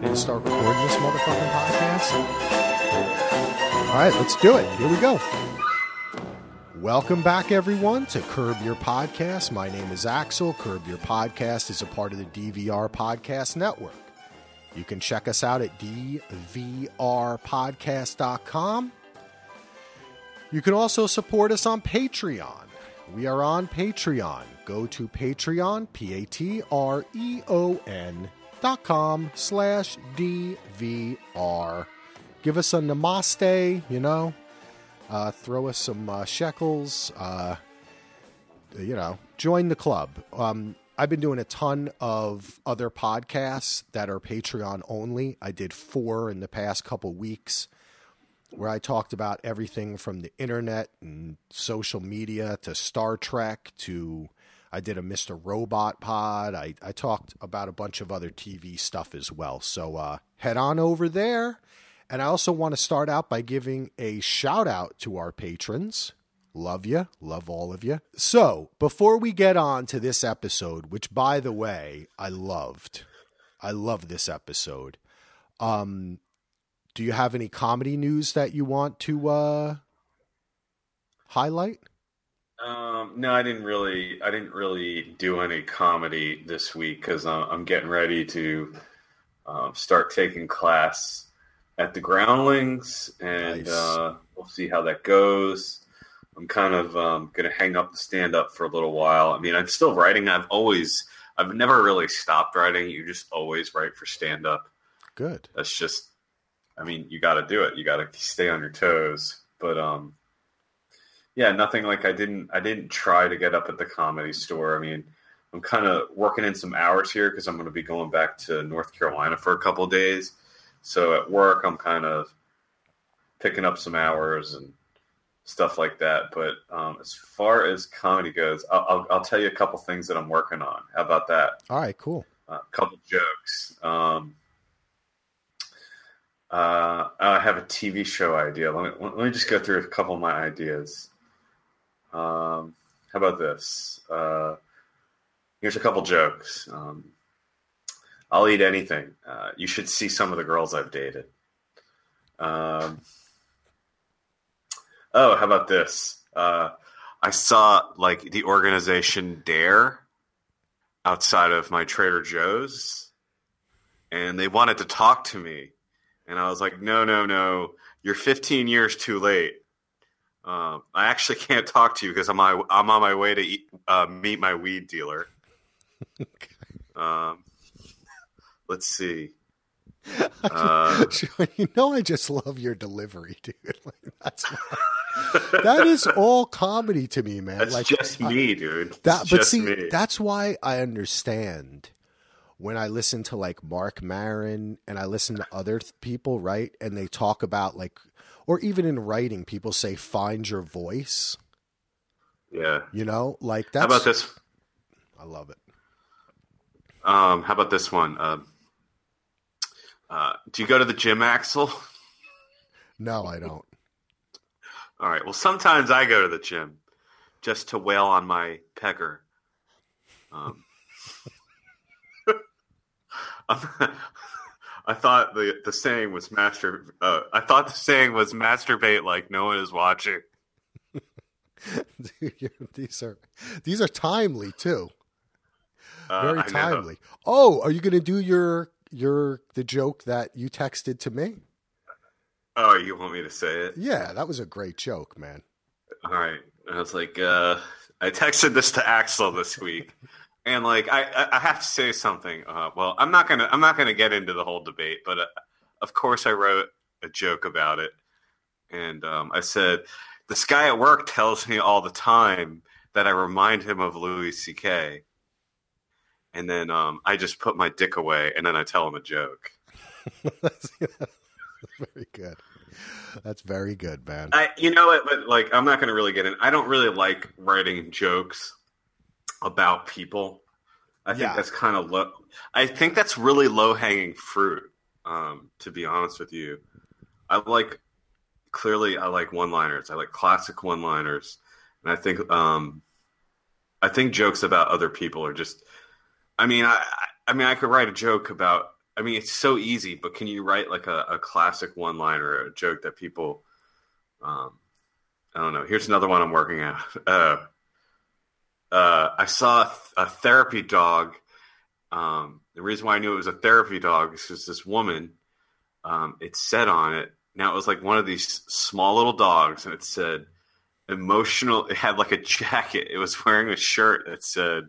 ready to start recording this motherfucking podcast? All right, let's do it. Here we go. Welcome back, everyone, to Curb Your Podcast. My name is Axel. Curb Your Podcast is a part of the DVR Podcast Network. You can check us out at dvrpodcast.com. You can also support us on Patreon. We are on Patreon. Go to Patreon, P-A-T-R-E-O-N dot com slash DVR. Give us a namaste, you know. Uh, throw us some uh, shekels. Uh, you know, join the club. Um, I've been doing a ton of other podcasts that are Patreon only. I did four in the past couple weeks where I talked about everything from the internet and social media to Star Trek to I did a Mr. Robot pod. I, I talked about a bunch of other TV stuff as well. So uh, head on over there. And I also want to start out by giving a shout out to our patrons. Love you. Love all of you. So before we get on to this episode, which by the way, I loved, I love this episode. Um, do you have any comedy news that you want to uh, highlight? Um, no, I didn't really. I didn't really do any comedy this week because I'm, I'm, getting ready to um, start taking class at the Groundlings, and nice. uh, we'll see how that goes. I'm kind of um, going to hang up the stand up for a little while. I mean, I'm still writing. I've always, I've never really stopped writing. You just always write for stand up. Good. That's just I mean, you got to do it. You got to stay on your toes. But um, yeah, nothing like I didn't. I didn't try to get up at the comedy store. I mean, I'm kind of working in some hours here because I'm going to be going back to North Carolina for a couple days. So at work, I'm kind of picking up some hours and stuff like that. But um, as far as comedy goes, I'll, I'll, I'll, tell you a couple things that I'm working on. How about that? All right, cool. A uh, couple jokes. Um, uh, I have a TV show idea. Let me let me just go through a couple of my ideas. Um, how about this? Uh, here's a couple jokes. Um, I'll eat anything. Uh, you should see some of the girls I've dated. Um, oh, how about this? Uh, I saw like the organization Dare outside of my Trader Joe's, and they wanted to talk to me and I was like, no, no, no, you're 15 years too late. Um, I actually can't talk to you because I'm on, I'm on my way to eat, uh, meet my weed dealer. um, let's see. Uh, you know, I just love your delivery, dude. Like, that's that is all comedy to me, man. That's like just me, dude. That, but see, me. that's why I understand when I listen to like Mark Maron and I listen to other th- people, right? And they talk about like, or even in writing, people say, find your voice. Yeah. You know, like that's. How about this? I love it. Um, how about this one? Uh, uh, do you go to the gym, Axel? No, I don't. All right. Well, sometimes I go to the gym just to wail on my pecker. Um, I thought the the saying was master. Uh, I thought the saying was masturbate like no one is watching. Dude, these are these are timely too. Uh, Very timely. Oh, are you going to do your your the joke that you texted to me? Oh, you want me to say it? Yeah, that was a great joke, man. All right. I was like, uh, I texted this to Axel this week. And like I, I have to say something. Uh, well, I'm not gonna I'm not gonna get into the whole debate, but uh, of course I wrote a joke about it, and um, I said this guy at work tells me all the time that I remind him of Louis C.K. And then um, I just put my dick away, and then I tell him a joke. that's, very good. That's very good, man. I, you know what? But like, I'm not going to really get in. I don't really like writing jokes about people. I think yeah. that's kind of low. I think that's really low hanging fruit. Um, to be honest with you, I like clearly I like one liners. I like classic one liners, and I think um, I think jokes about other people are just. I mean, I I mean I could write a joke about I mean, it's so easy, but can you write like a, a classic one liner, a joke that people, um, I don't know. Here's another one I'm working at. Uh, uh, I saw a, a therapy dog. Um, the reason why I knew it was a therapy dog is because this woman, um, it said on it. Now it was like one of these small little dogs, and it said emotional. It had like a jacket. It was wearing a shirt that said,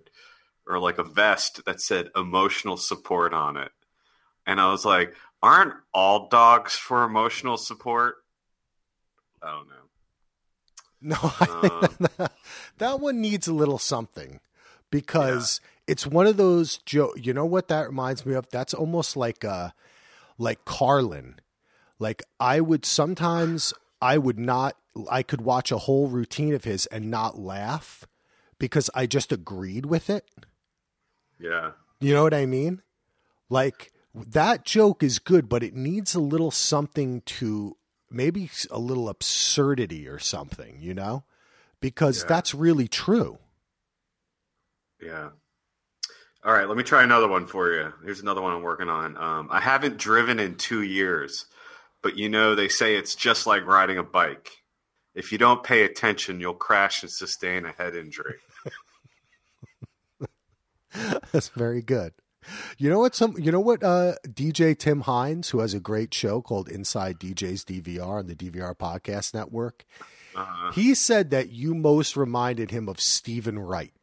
or like a vest that said emotional support on it. And I was like, aren't all dogs for emotional support? I don't know. No, I think that, that one needs a little something because it's one of those Joe. You know what that reminds me of? That's almost like uh like Carlin. Like I would sometimes I would not I could watch a whole routine of his and not laugh because I just agreed with it. Yeah. You know what I mean? Like that joke is good, but it needs a little something to maybe a little absurdity or something, you know? Because Yeah. that's really true. Yeah. All right, let me try another one for you. Here's another one I'm working on. Um, I haven't driven in two years, but you know, they say it's just like riding a bike. If you don't pay attention, you'll crash and sustain a head injury. That's very good. You know what some you know what uh DJ Tim Hines who has a great show called Inside DJ's DVR on the DVR podcast network. Uh, He said that you most reminded him of Steven Wright.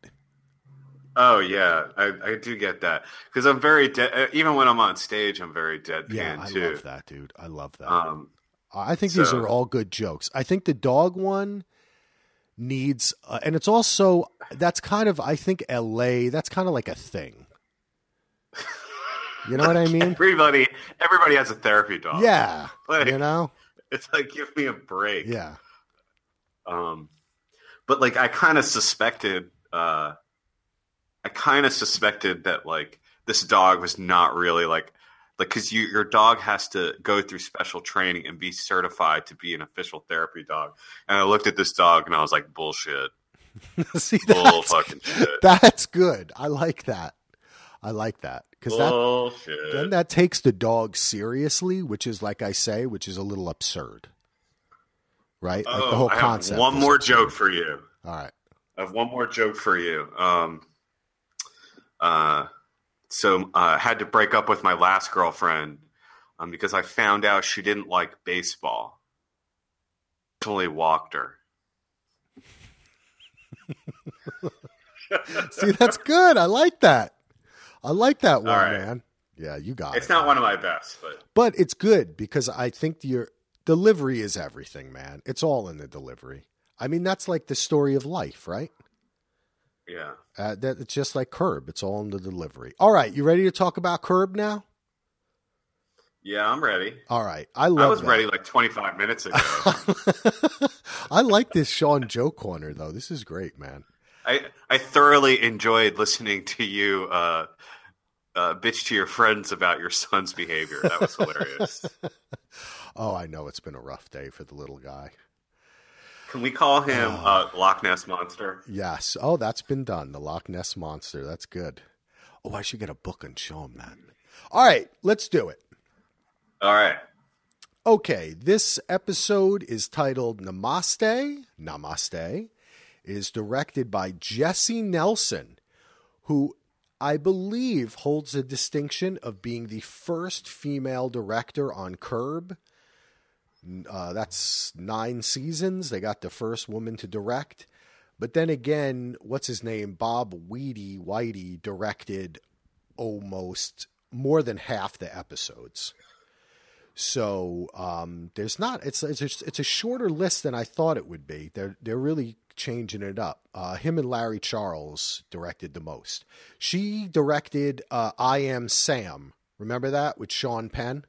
oh yeah, I, I do get that because I'm very de- even when I'm on stage, I'm very deadpan Yeah, I too. love that, dude. I love that. Um, I think these are all good jokes. I think the dog one needs, uh, and it's also that's kind of I think L.A. That's kind of like a thing. You know what I mean? everybody, everybody has a therapy dog. Yeah, Like- you know. it's like give me a break. Yeah, Um, but like I kind of suspected, uh, I kind of suspected that like this dog was not really like like because you your dog has to go through special training and be certified to be an official therapy dog. And I looked at this dog and I was like, bullshit, see bull that's fucking shit, that's good. I like that. I like that because that then that takes the dog seriously, which is like I say, which is a little absurd, right? like the oh, whole I have concept. one more absurd. joke for you. All right. I have one more joke for you. Um, uh, so I uh, had to break up with my last girlfriend um, because I found out she didn't like baseball. Actually, walked her. See, that's good. I like that. I like that one, right. man. Yeah, you got It's it. It's not one of my best, but but it's good because I think your delivery is everything, man. It's all in the delivery. I mean, that's like the story of life, right? yeah. Uh, that it's just like Curb. It's all in the delivery. All right, you ready to talk about Curb now? Yeah, I'm ready. All right, I love. I was that. ready like 25 minutes ago. I like this Sean Joe corner though. This is great, man. I, I thoroughly enjoyed listening to you uh, uh, bitch to your friends about your son's behavior. That was hilarious. Oh, I know it's been a rough day for the little guy. Can we call him uh, Loch Ness Monster? Yes. Oh, that's been done. The Loch Ness monster. That's good. Oh, I should get a book and show him that. All right, let's do it. All right. Okay, this episode is titled Namaste. Namaste is directed by Jessie Nelson, who I believe holds the distinction of being the first female director on Curb. Uh, that's nine seasons. They got the first woman to direct. But then again, what's his name? Bob Weedy Whitey directed almost more than half the episodes. So um, there's not. It's it's a, it's a shorter list than I thought it would be. They're they're really changing it up. Uh, him and Larry Charles directed the most. She directed uh, I Am Sam. Remember that with Sean Penn?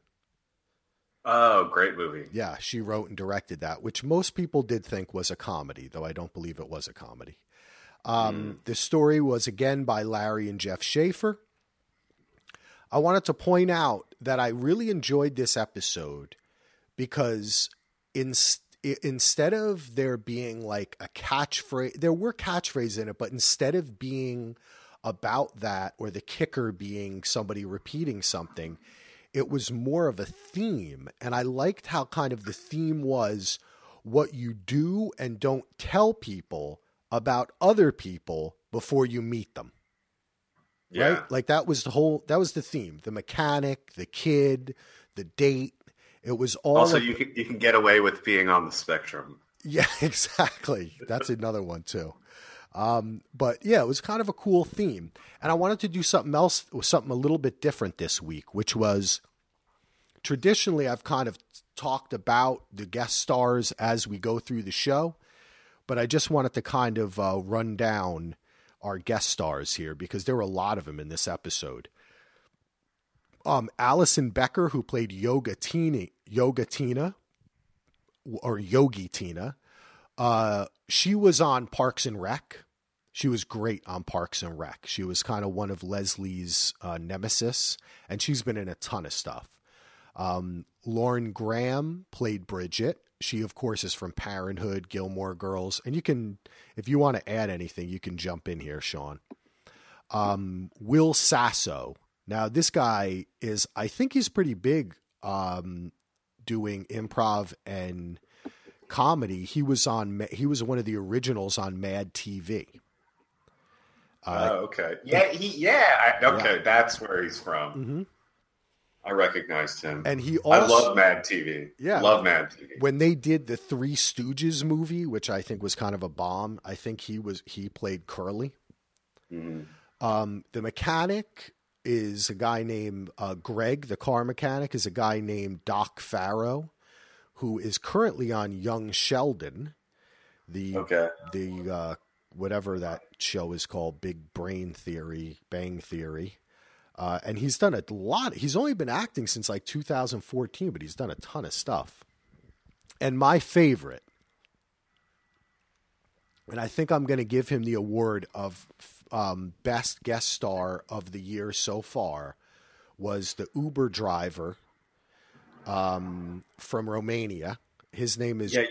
Oh, great movie. Yeah, she wrote and directed that, which most people did think was a comedy, though I don't believe it was a comedy. Um, The story was again by Larry and Jeff Schaffer. I wanted to point out that I really enjoyed this episode because in, instead of there being like a catchphrase, there were catchphrases in it, but instead of being about that or the kicker being somebody repeating something, it was more of a theme. And I liked how kind of the theme was what you do and don't tell people about other people before you meet them. Yeah. Right? Like that was the whole that was the theme. The mechanic, the kid, the date. It was all Also, of- you can you can get away with being on the spectrum. Yeah, exactly. That's another one too. Um, but yeah, it was kind of a cool theme, and I wanted to do something else, something a little bit different this week, which was traditionally I've kind of talked about the guest stars as we go through the show, but I just wanted to kind of uh, run down our guest stars here because there were a lot of them in this episode. Um, Alison Becker, who played Yoga Tina, Yoga Tina, or Yogi Tina. Uh, she was on Parks and Rec. She was great on Parks and Rec. She was kind of one of Leslie's uh, nemesis, and she's been in a ton of stuff. Um, Lauren Graham played Bridget. She, of course, is from Parenthood, Gilmore Girls, and you can, if you want to add anything, you can jump in here, Sean. Um, Will Sasso. Now, this guy is, I think he's pretty big um, doing improv and comedy. He was on, he was one of the originals on Mad TV. Uh, oh, okay. Yeah, he. Yeah. I, okay, that's where he's from. mhm. I recognized him. And he I love Mad TV. Yeah. love Mad TV. when they did the Three Stooges movie, which I think was kind of a bomb, I think he was he played Curly. Mhm. Um, the mechanic is a guy named uh, Greg. The car mechanic is a guy named Doc Farrow, who is currently on Young Sheldon, the Okay. the uh, whatever that show is called, Big Brain Theory, Bang Theory. Uh, and he's done a lot. He's only been acting since like 2014, but he's done a ton of stuff. And my favorite, and I think I'm going to give him the award of um, best guest star of the year so far, was the Uber driver um, from Romania. His name is. Yeah.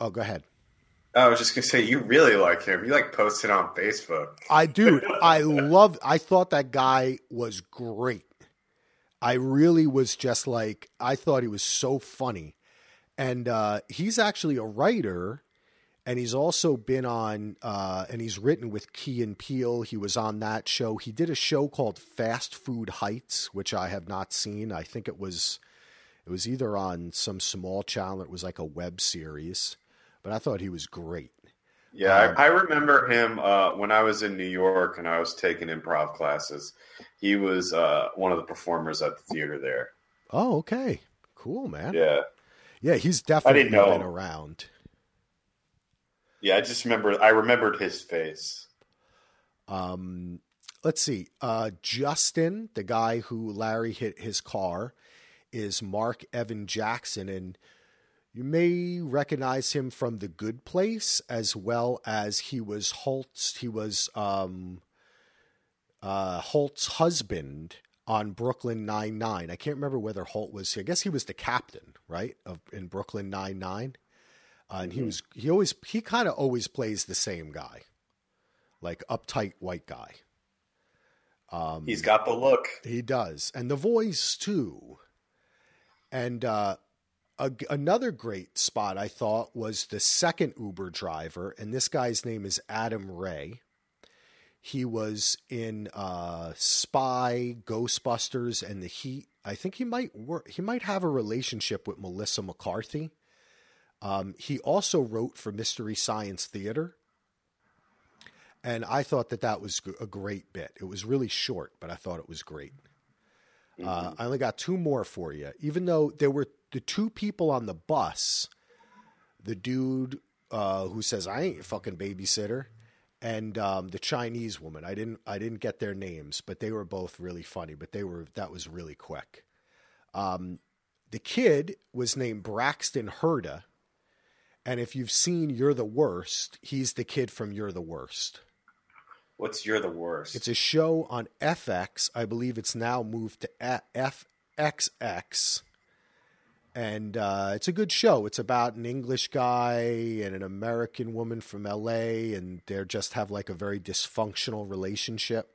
Oh, go ahead. I was just gonna say you really like him. You like posted on Facebook. I do. I love I thought that guy was great. I really was just like I thought he was so funny. And uh he's actually a writer and he's also been on uh and he's written with Key and Peele. He was on that show. He did a show called Fast Food Heights, which I have not seen. I think it was it was either on some small channel, it was like a web series. But I thought he was great. Yeah, Um, I, I remember him uh, when I was in New York and I was taking improv classes. He was uh, one of the performers at the theater there. Oh, okay. Cool, man. Yeah, Yeah, he's definitely didn't know been around. Yeah. I just remember. I remembered his face. Um, let's see. Uh, Justin, the guy who Larry hit his car, is Mark Evan Jackson, and you may recognize him from The Good Place, as well as he was Holt's. He was um, uh, Holt's husband on Brooklyn Nine Nine. I can't remember whether Holt was. I guess he was the captain, right, of in Brooklyn Nine Nine. Uh, and he was he always he kind of always plays the same guy, like uptight white guy. Um, He's got the look. he does, and the voice too. And uh, a, another great spot I thought was the second Uber driver, and this guy's name is Adam Ray. He was in uh, Spy, Ghostbusters, and The Heat. I think he might work. He might have a relationship with Melissa McCarthy. Um, he also wrote for Mystery Science Theater, and I thought that that was a great bit. It was really short, but I thought it was great. Uh, I only got two more for you. Even though there were the two people on the bus, the dude uh, who says I ain't your fucking babysitter, and um, the Chinese woman. I didn't I didn't get their names, but they were both really funny. But they were that was really quick. Um, the kid was named Braxton Herda, and if you've seen You're the Worst, he's the kid from You're the Worst. What's you're the worst? It's a show on FX. I believe it's now moved to FXX. And uh, it's a good show. It's about an English guy and an American woman from LA, and they just have like a very dysfunctional relationship.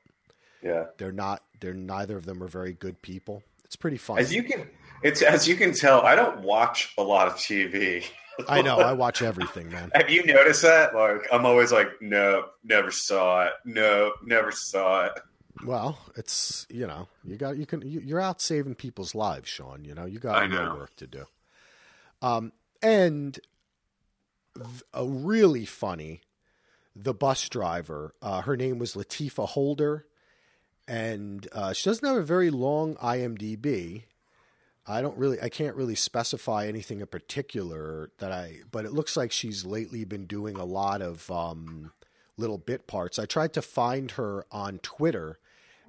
yeah. They're not. They're neither of them are very good people. It's It's pretty fun. As you can, it's as you can tell, I don't watch a lot of TV. I know. I watch everything, man. Have you noticed that? Like, I'm always like, no, never saw it. No, never saw it. Well, it's you know you got you can you, you're out saving people's lives, Sean. You know you got know. work to do. Um, and a really funny, the bus driver. Uh, her name was Latifa Holder, and uh, she doesn't have a very long IMDb. I don't really, I can't really specify anything in particular that I, but it looks like she's lately been doing a lot of um, little bit parts. I tried to find her on Twitter,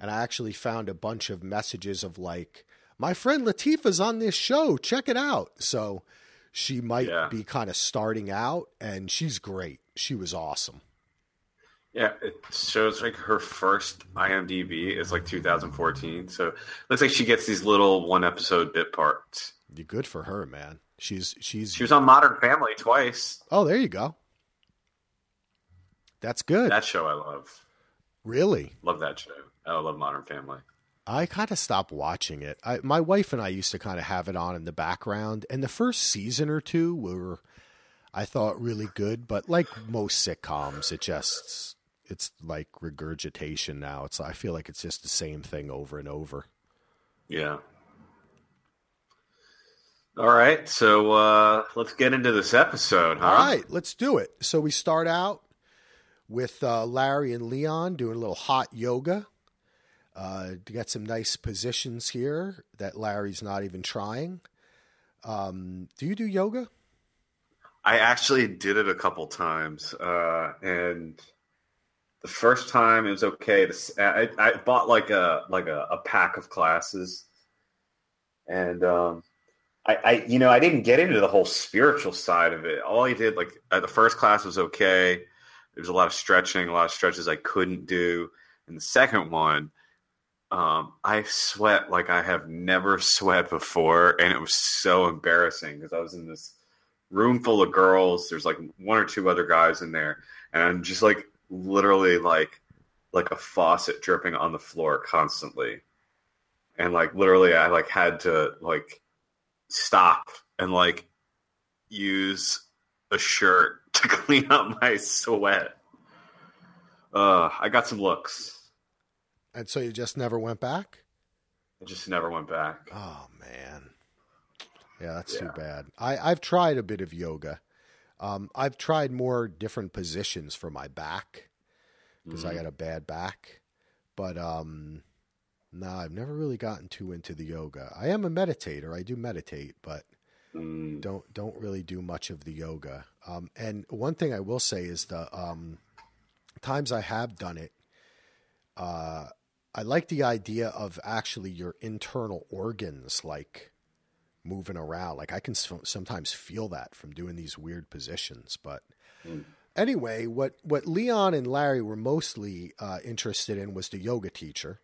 and I actually found a bunch of messages of like, my friend Latifa's on this show, check it out. So she might Yeah. be kind of starting out, and she's great. She was awesome. Yeah, it shows like her first IMDb is like 2014. So looks like she gets these little one episode bit parts. You're good for her, man. She's she's. She was on Modern Family twice. oh, there you go. That's good. That show I love. really. Love that show. I love Modern Family. I kind of stopped watching it. I, my wife and I used to kind of have it on in the background, and the first season or two were, I thought, really good. But like most sitcoms, it just it's like regurgitation now. It's I feel like it's just the same thing over and over. Yeah. All right, so uh, let's get into this episode, huh? All right, let's do it. So we start out with uh, Larry and Leon doing a little hot yoga. Uh, to get some nice positions here that Larry's not even trying. Um, do you do yoga? I actually did it a couple times, uh, and the first time it was okay. S- I, I bought like a like a, a pack of classes, and um, I, I you know I didn't get into the whole spiritual side of it. All I did like uh, the first class was okay. There was a lot of stretching, a lot of stretches I couldn't do, and the second one. Um, I sweat like I have never sweat before, and it was so embarrassing because I was in this room full of girls. There's like one or two other guys in there, and I'm just like literally like like a faucet dripping on the floor constantly, and like literally I like had to like stop and like use a shirt to clean up my sweat. Uh, I got some looks. And so you just never went back? I just never went back. Oh man. Yeah, that's Yeah. too bad. I, I've tried a bit of yoga. Um, I've tried more different positions for my back because I Mhm. got a bad back. But um, no, I've never really gotten too into the yoga. I am a meditator. I do meditate, but Mm, don't don't really do much of the yoga. Um, and one thing I will say is the um, times I have done it, uh, I like the idea of actually your internal organs like moving around. Like I can sometimes feel that from doing these weird positions. But Mm. anyway, what what Leon and Larry were mostly uh, interested in was the yoga teacher.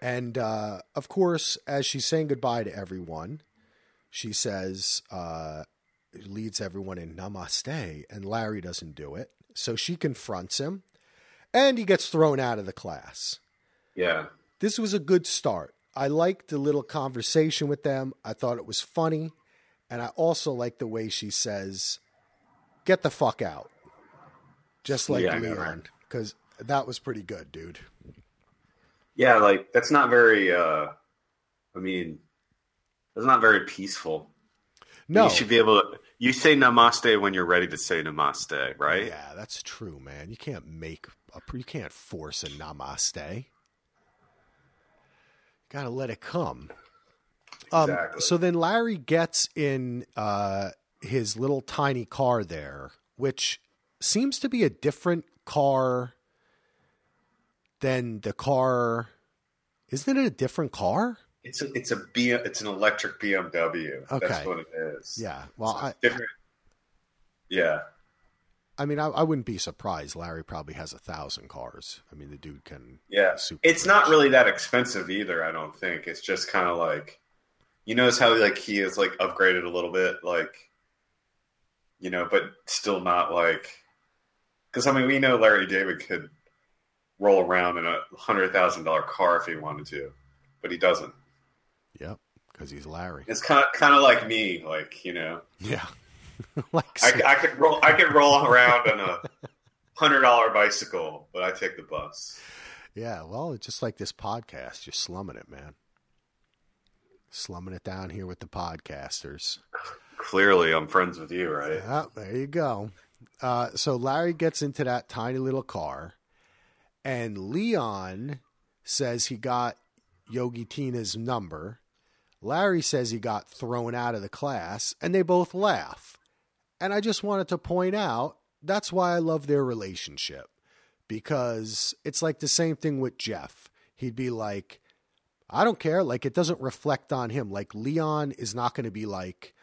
And uh, of course, as she's saying goodbye to everyone, she says, uh, leads everyone in namaste, and Larry doesn't do it. So she confronts him, and he gets thrown out of the class. yeah. This was a good start. I liked the little conversation with them. I thought it was funny. And I also like the way she says, get the fuck out. Just like Yeah, Leon. Because that was pretty good, dude. Yeah, like that's not very uh I mean that's not very peaceful. No. You should be able to you say namaste when you're ready to say namaste, right? Yeah, that's true, man. You can't make a, you can't force a namaste. Got to let it come. Um, so then Larry gets in uh, his little tiny car there, which seems to be a different car than the car. Isn't it a different car? It's a it's a B it's an electric BMW. Okay. That's what it is. Yeah. Well, I, different. Yeah. I mean, I, I wouldn't be surprised. Larry probably has a thousand cars. I mean, the dude can. Yeah. Super It's not really that expensive either, I don't think. It's just kind of like you notice how like he is like upgraded a little bit like you know, but still not like cuz I mean, we know Larry David could roll around in a $100,000 car if he wanted to, but he doesn't. Yep, because he's Larry. It's kind of kind of like me, like you know. Yeah, like I, I could roll. I could roll around on a hundred dollar bicycle, but I take the bus. Yeah, well, it's just like this podcast. You're slumming it, man. Slumming it down here with the podcasters. Clearly, I'm friends with you, right? Yeah, there you go. Uh, so Larry gets into that tiny little car, and Leon says he got Yogi Tina's number. Larry says he got thrown out of the class, and they both laugh. And I just wanted to point out that's why I love their relationship because it's like the same thing with Jeff. He'd be like, I don't care. Like, it doesn't reflect on him. Like, Leon is not going to be like,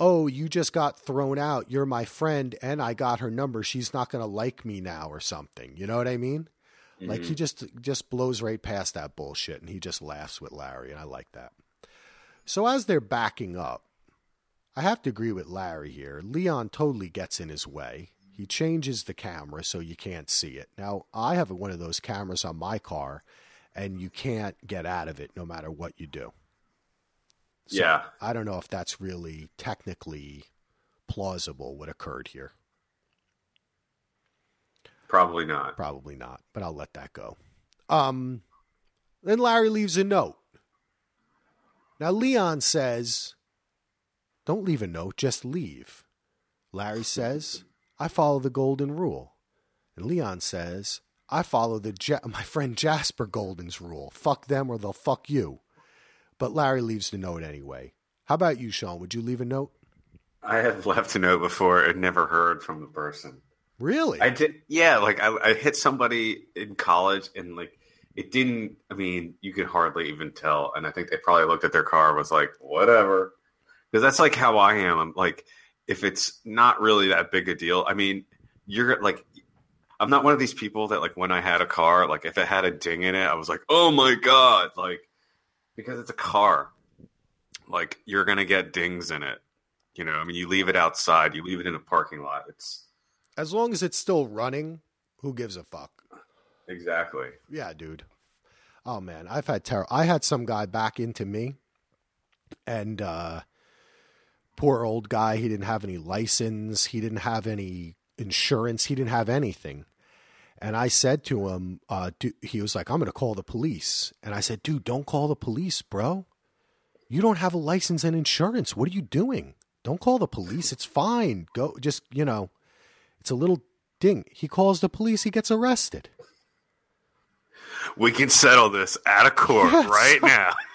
oh, you just got thrown out. You're my friend and I got her number. She's not going to like me now or something. You know what I mean? Mm-hmm. Like he just just blows right past that bullshit and he just laughs with Larry and I like that. So as they're backing up, I have to agree with Larry here. Leon totally gets in his way. He changes the camera so you can't see it. Now, I have one of those cameras on my car and you can't get out of it no matter what you do. So yeah. I don't know if that's really technically plausible what occurred here. Probably not. Probably not, but I'll let that go. Um, then Larry leaves a note. Now Leon says, "Don't leave a note, just leave." Larry says, "I follow the golden rule," and Leon says, "I follow the ja- my friend Jasper Golden's rule. Fuck them or they'll fuck you." But Larry leaves the note anyway. How about you, Sean? Would you leave a note? I have left a note before and never heard from the person. Really? I did. Yeah, like I, I hit somebody in college and like it didn't. I mean, you could hardly even tell. And I think they probably looked at their car and was like, whatever. Because that's like how I am. I'm like, if it's not really that big a deal, I mean, you're like, I'm not one of these people that like when I had a car, like if it had a ding in it, I was like, oh my god, like because it's a car. Like you're gonna get dings in it. You know, I mean, you leave it outside, you leave it in a parking lot. It's as long as it's still running. Who gives a fuck? Exactly. Yeah, dude. Oh man, I've had terror. I had some guy back into me, and uh, poor old guy. He didn't have any license. He didn't have any insurance. He didn't have anything. And I said to him, uh, dude, he was like, I'm going to call the police. And I said, dude, don't call the police, bro. You don't have a license and insurance. What are you doing? Don't call the police. It's fine. Go, just, you know, it's a little ding. He calls the police, he gets arrested. We can settle this out of court yes. right now.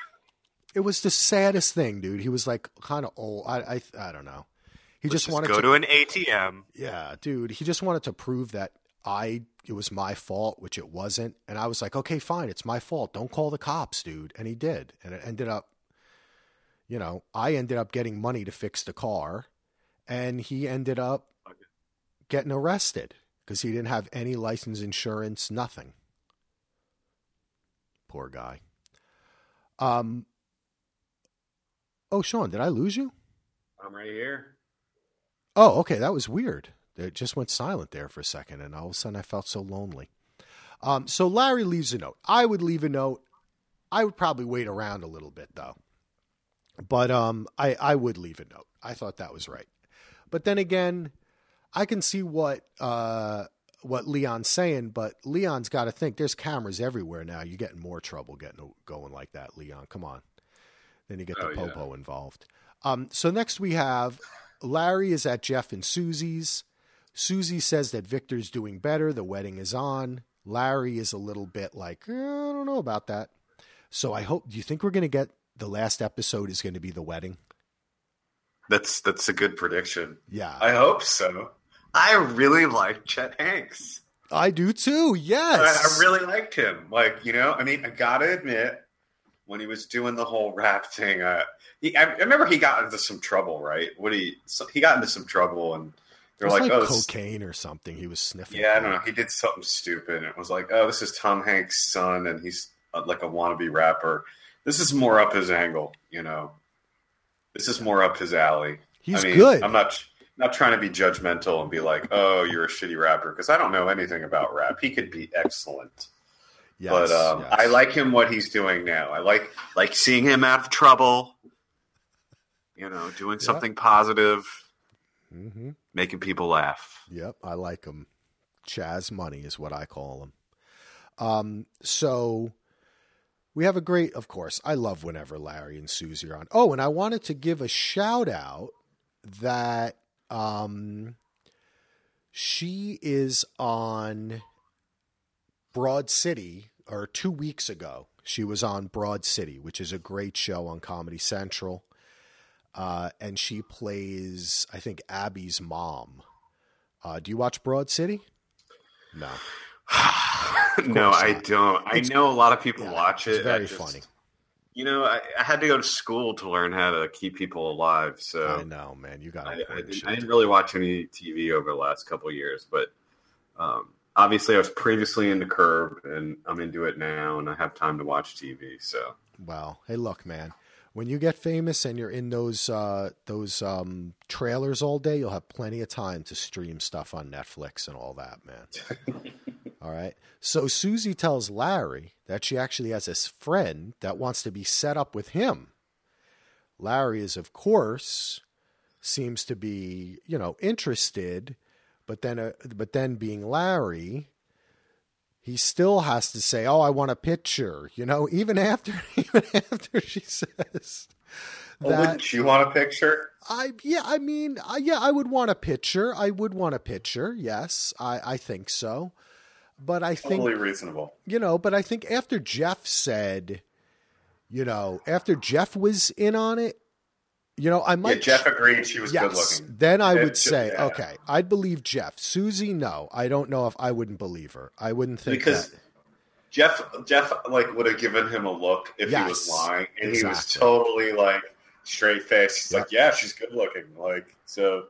It was the saddest thing, dude. He was like kind of old. I, I, I don't know. He Let's just wanted go to go to an ATM. Yeah, dude. He just wanted to prove that I it was my fault, which it wasn't. And I was like, okay, fine, it's my fault. Don't call the cops, dude. And he did. And it ended up, you know, I ended up getting money to fix the car, and he ended up getting arrested because he didn't have any license, insurance, nothing. Poor guy. Um. Oh, Sean, did I lose you? I'm right here. Oh, okay. That was weird. It just went silent there for a second, and all of a sudden I felt so lonely. Um, so Larry leaves a note. I would leave a note. I would probably wait around a little bit though, but um, I I would leave a note. I thought that was right. But then again, I can see what uh, what Leon's saying, but Leon's got to think there's cameras everywhere now. You're getting more trouble getting going like that, Leon. Come on. Then you get the oh, popo yeah. involved. Um, so next we have Larry is at Jeff and Susie's. Susie says that Victor's doing better. The wedding is on. Larry is a little bit like, eh, I don't know about that. So I hope. Do you think we're going to get the last episode is going to be the wedding? That's that's a good prediction. Yeah, I hope so. I really like Chet Hanks. I do too. Yes, I, I really liked him. Like you know, I mean, I gotta admit, when he was doing the whole rap thing, uh, he, I, I remember he got into some trouble. Right? What he so he got into some trouble and they're like, like, oh, cocaine or something. He was sniffing. Yeah, I don't know. He did something stupid. And it was like, oh, this is Tom Hanks' son, and he's uh, like a wannabe rapper. This is more up his angle, you know. This is more up his alley. He's I mean, good. I'm not not trying to be judgmental and be like, oh, you're a shitty rapper because I don't know anything about rap. He could be excellent. Yes, but um, yes. I like him what he's doing now. I like like seeing him out of trouble. You know, doing Yeah. something positive, hmm making people laugh. Yep, I like him. Chaz Money is what I call him. Um, so we have a great, of course, I love whenever Larry and Susie are on. Oh, and I wanted to give a shout out that um, she is on Broad City, or two weeks ago, she was on Broad City, which is a great show on Comedy Central. Uh, and she plays, I think, Abby's mom. Uh, do you watch Broad City? No. no, I not. don't. I It's- know a lot of people Yeah, watch it. It's very just- funny. You know, I, I had to go to school to learn how to keep people alive. So I know, man. You got I, I, didn't. I didn't really watch any TV over the last couple of years, but um, obviously I was previously into Curb, and I'm into it now, and I have time to watch TV. So Well, hey, look, man. When you get famous and you're in those uh, those um, trailers all day, you'll have plenty of time to stream stuff on Netflix and all that, man. all right. So Susie tells Larry that she actually has this friend that wants to be set up with him. Larry is, of course, seems to be, you know, interested, but then, uh, but then being Larry, he still has to say, "Oh, I want a picture," you know, even after even after she says that. wouldn't you want a picture? I yeah, I mean, uh, yeah, I would want a picture. I would want a picture. Yes, I I think so. But I think Totally reasonable. you know, but I think after Jeff said, you know, after Jeff was in on it, you know, I Yeah, might Jeff agreed she was good looking. then I Yeah, would say, yeah. okay, I'd believe Jeff. Susie, no, I don't know if I wouldn't believe her. I wouldn't think Because that. Jeff Jeff like would have given him a look if he was lying, and he was totally like straight faced. He's Yep. like, "Yeah, she's good looking." Like so,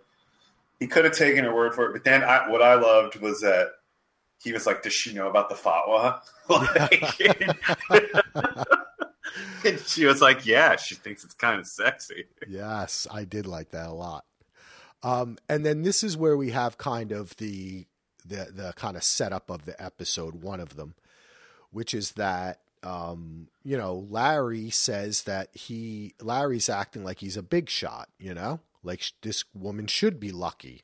he could have taken her word for it. But then I, what I loved was that he was like, "Does she know about the fatwa?" Like, and she was like, "Yeah, she thinks it's kind of sexy." Yes, I did like that a lot. Um, and then this is where we have kind of the the the kind of setup of the episode, one of them, which is that um, you know Larry says that he Larry's acting like he's a big shot, you know, like sh- this woman should be lucky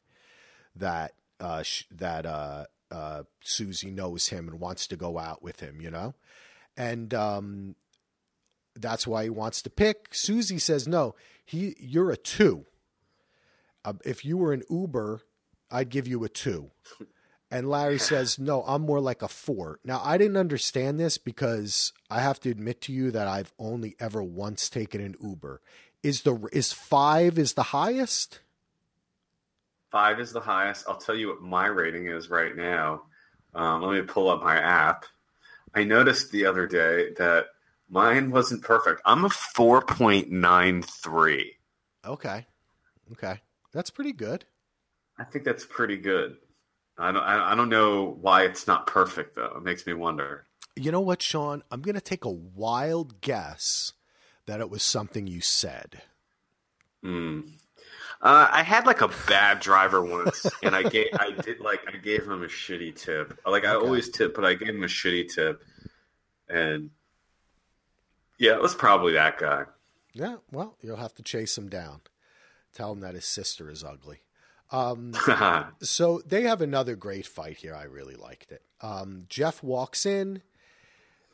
that uh, sh- that uh, uh, Susie knows him and wants to go out with him, you know, and um, that's why he wants to pick. Susie says, "No, he, you're a two. Uh, if you were an Uber, I'd give you a two. And Larry says, "No, I'm more like a four. Now, I didn't understand this because I have to admit to you that I've only ever once taken an Uber. Is the is five is the highest? Five is the highest. I'll tell you what my rating is right now. Um, let me pull up my app. I noticed the other day that mine wasn't perfect. I'm a 4.93. Okay, okay, that's pretty good. I think that's pretty good. I don't. I I don't know why it's not perfect though. It makes me wonder. You know what, Sean? I'm going to take a wild guess that it was something you said. Hmm. Uh, I had like a bad driver once, and I gave I did like I gave him a shitty tip. Like I Okay. always tip, but I gave him a shitty tip, and yeah, it was probably that guy. Yeah, well, you'll have to chase him down. Tell him that his sister is ugly. Um, so they have another great fight here. I really liked it. Um, Jeff walks in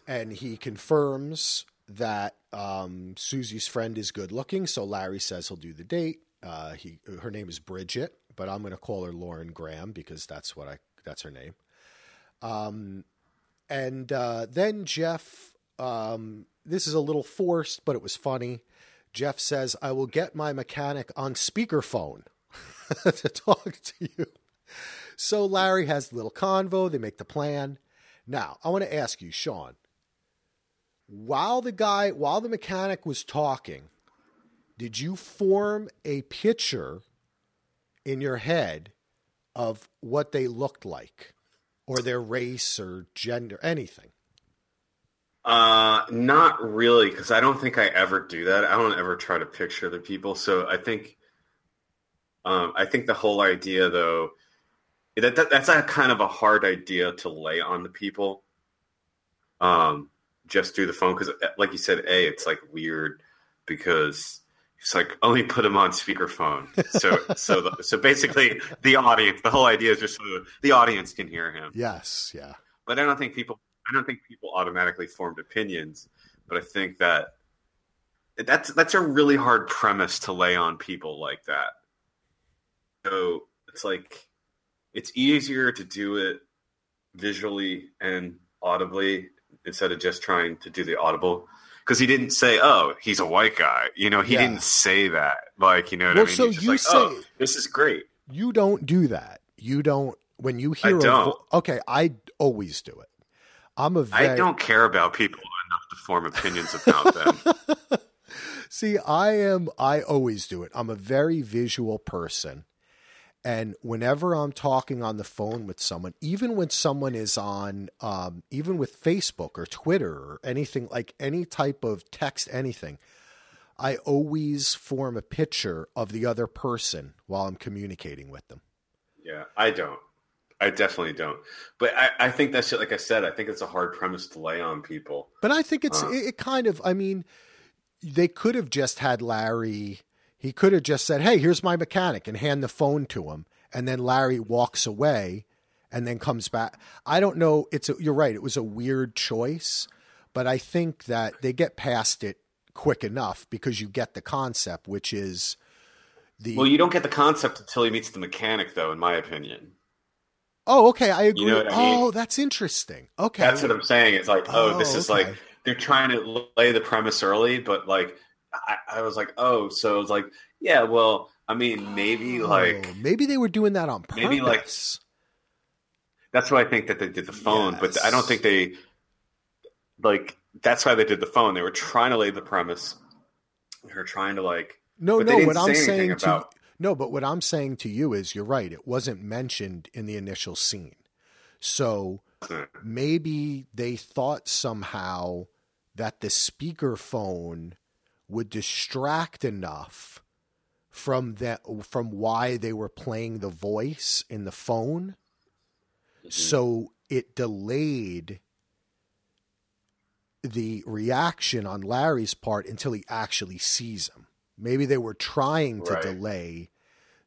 and he confirms that um, Susie's friend is good looking. So Larry says he'll do the date. Uh, he her name is Bridget, but I'm going to call her Lauren Graham because that's what I that's her name. Um, and uh, then Jeff, um, this is a little forced, but it was funny. Jeff says, "I will get my mechanic on speakerphone to talk to you." So Larry has the little convo. They make the plan. Now, I want to ask you, Sean. While the guy, while the mechanic was talking, did you form a picture in your head of what they looked like, or their race or gender, anything? Uh, not really, because I don't think I ever do that. I don't ever try to picture the people. So I think, um, I think the whole idea though, that, that that's a kind of a hard idea to lay on the people. um, just through the phone because, like you said, a it's like weird because it's like only put him on speakerphone. So so the, so basically the audience, the whole idea is just so the audience can hear him. Yes, yeah. But I don't think people I don't think people automatically formed opinions. But I think that that's that's a really hard premise to lay on people like that. So it's like it's easier to do it visually and audibly instead of just trying to do the audible because he didn't say, "Oh, he's a white guy." You know, he Yeah. didn't say that. Like, you know what Well, I mean? so you like, say- "Oh, this is great." You don't do that. You don't when you hear. I a don't. vo- okay, I always do it. I'm a I don't care about people enough to form opinions about them. See, I am I always do it. I'm a very visual person. And whenever I'm talking on the phone with someone, even when someone is on um, even with Facebook or Twitter or anything like any type of text anything, I always form a picture of the other person while I'm communicating with them. Yeah, I don't. I definitely don't. But I, I think that's like I said. I think it's a hard premise to lay on people. But I think it's Uh. it, it kind of I mean they could have just had Larry he could have just said, "Hey, here's my mechanic," and hand the phone to him, and then Larry walks away and then comes back. I don't know, it's a, you're right, it was a weird choice, but I think that they get past it quick enough because you get the concept, which is the Well, you don't get the concept until he meets the mechanic, though. In my opinion, Oh, okay, I agree. know what I mean? Oh, that's interesting. Okay. that's what I'm saying. It's like, oh, Oh, this is okay. like they're trying to lay the premise early, but like I, I was like, oh, so it's like, yeah, well, I mean, maybe Oh, like maybe they were doing that on purpose. Maybe, like, that's why I think that they did the phone, but I don't think they like that's why they did the phone. They were trying to lay the premise. They were trying to like No, no. What I'm saying to about- no, but what I'm saying to you is you're right. It wasn't mentioned in the initial scene, so hmm. maybe they thought somehow that the speakerphone would distract enough from that from why they were playing the voice in the phone, mm-hmm. so it delayed the reaction on Larry's part until he actually sees him. Maybe they were trying to Right. delay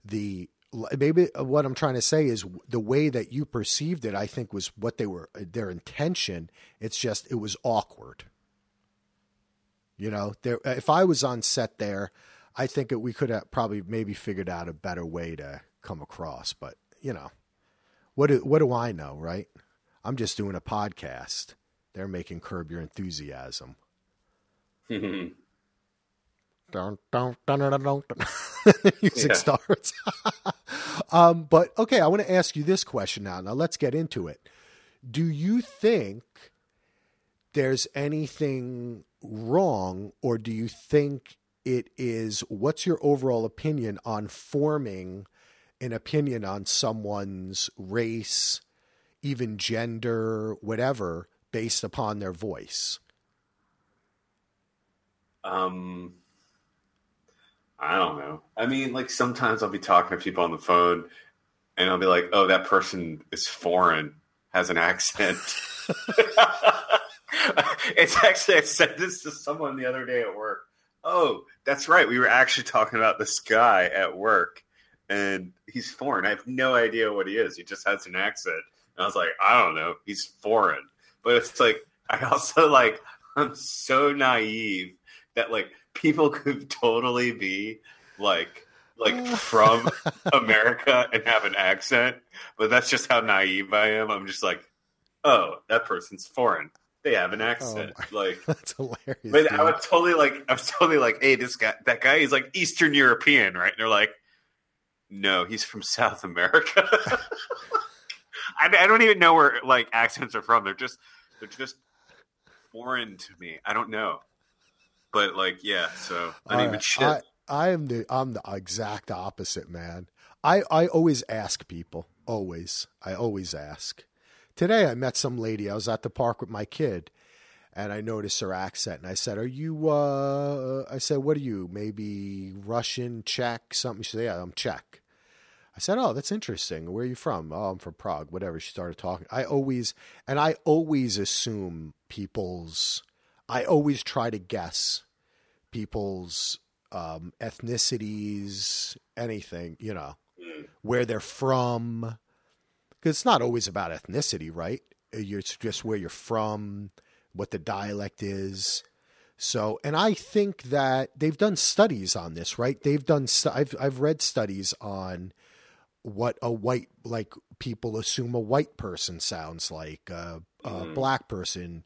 the. Maybe uh, what I'm trying to say is the way that you perceived it. I think was what they were uh, their intention. It's just it was awkward. You know, there. Uh, if I was on set there, I think that we could have probably maybe figured out a better way to come across. But you know, what do, what do I know, right? I'm just doing a podcast. They're making Curb Your Enthusiasm. Dun, dun, dun, dun, dun, dun, dun. Music Yeah. starts. um, but okay, I want to ask you this question now. Now let's get into it. Do you think there's anything wrong, or do you think it is? What's your overall opinion on forming an opinion on someone's race, even gender, whatever, based upon their voice? Um, I don't know. I mean, like sometimes I'll be talking to people on the phone, and I'll be like, "Oh, that person is foreign, has an accent." it's actually I said this to someone the other day at work. Oh, that's right. We were actually talking about this guy at work, and he's foreign. I have no idea what he is. He just has an accent. And I was like, I don't know. He's foreign, but it's like I also like I'm so naive that like people could totally be like like uh. from America and have an accent, but that's just how naive I am. I'm just like, oh, that person's foreign. They have an oh accent. like, That's hilarious. but I dude. was totally like, I was totally like, hey, this guy, that guy, he's like Eastern European, right? And they're like, no, he's from South America. I, I don't even know where like accents are from. They're just, they're just foreign to me. I don't know. But like, yeah. So I All didn't even right. shit. I, I am the I'm the exact opposite, man. I, I always ask people. Always. I always ask. Today I met some lady. I was at the park with my kid and I noticed her accent and I said, Are you uh I said, What are you? Maybe Russian, Czech, something? She said, Yeah, I'm Czech. I said, "Oh, that's interesting. Where are you from? Oh, I'm from Prague. Whatever." She started talking. I always and I always assume people's. I always try to guess people's um, ethnicities, anything, you know, where they're from. Because it's not always about ethnicity, right? It's just where you're from, what the dialect is. So, and I think that they've done studies on this, right? They've done. I've I've read studies on what a white like people assume a white person sounds like, uh, a Mhm. black person.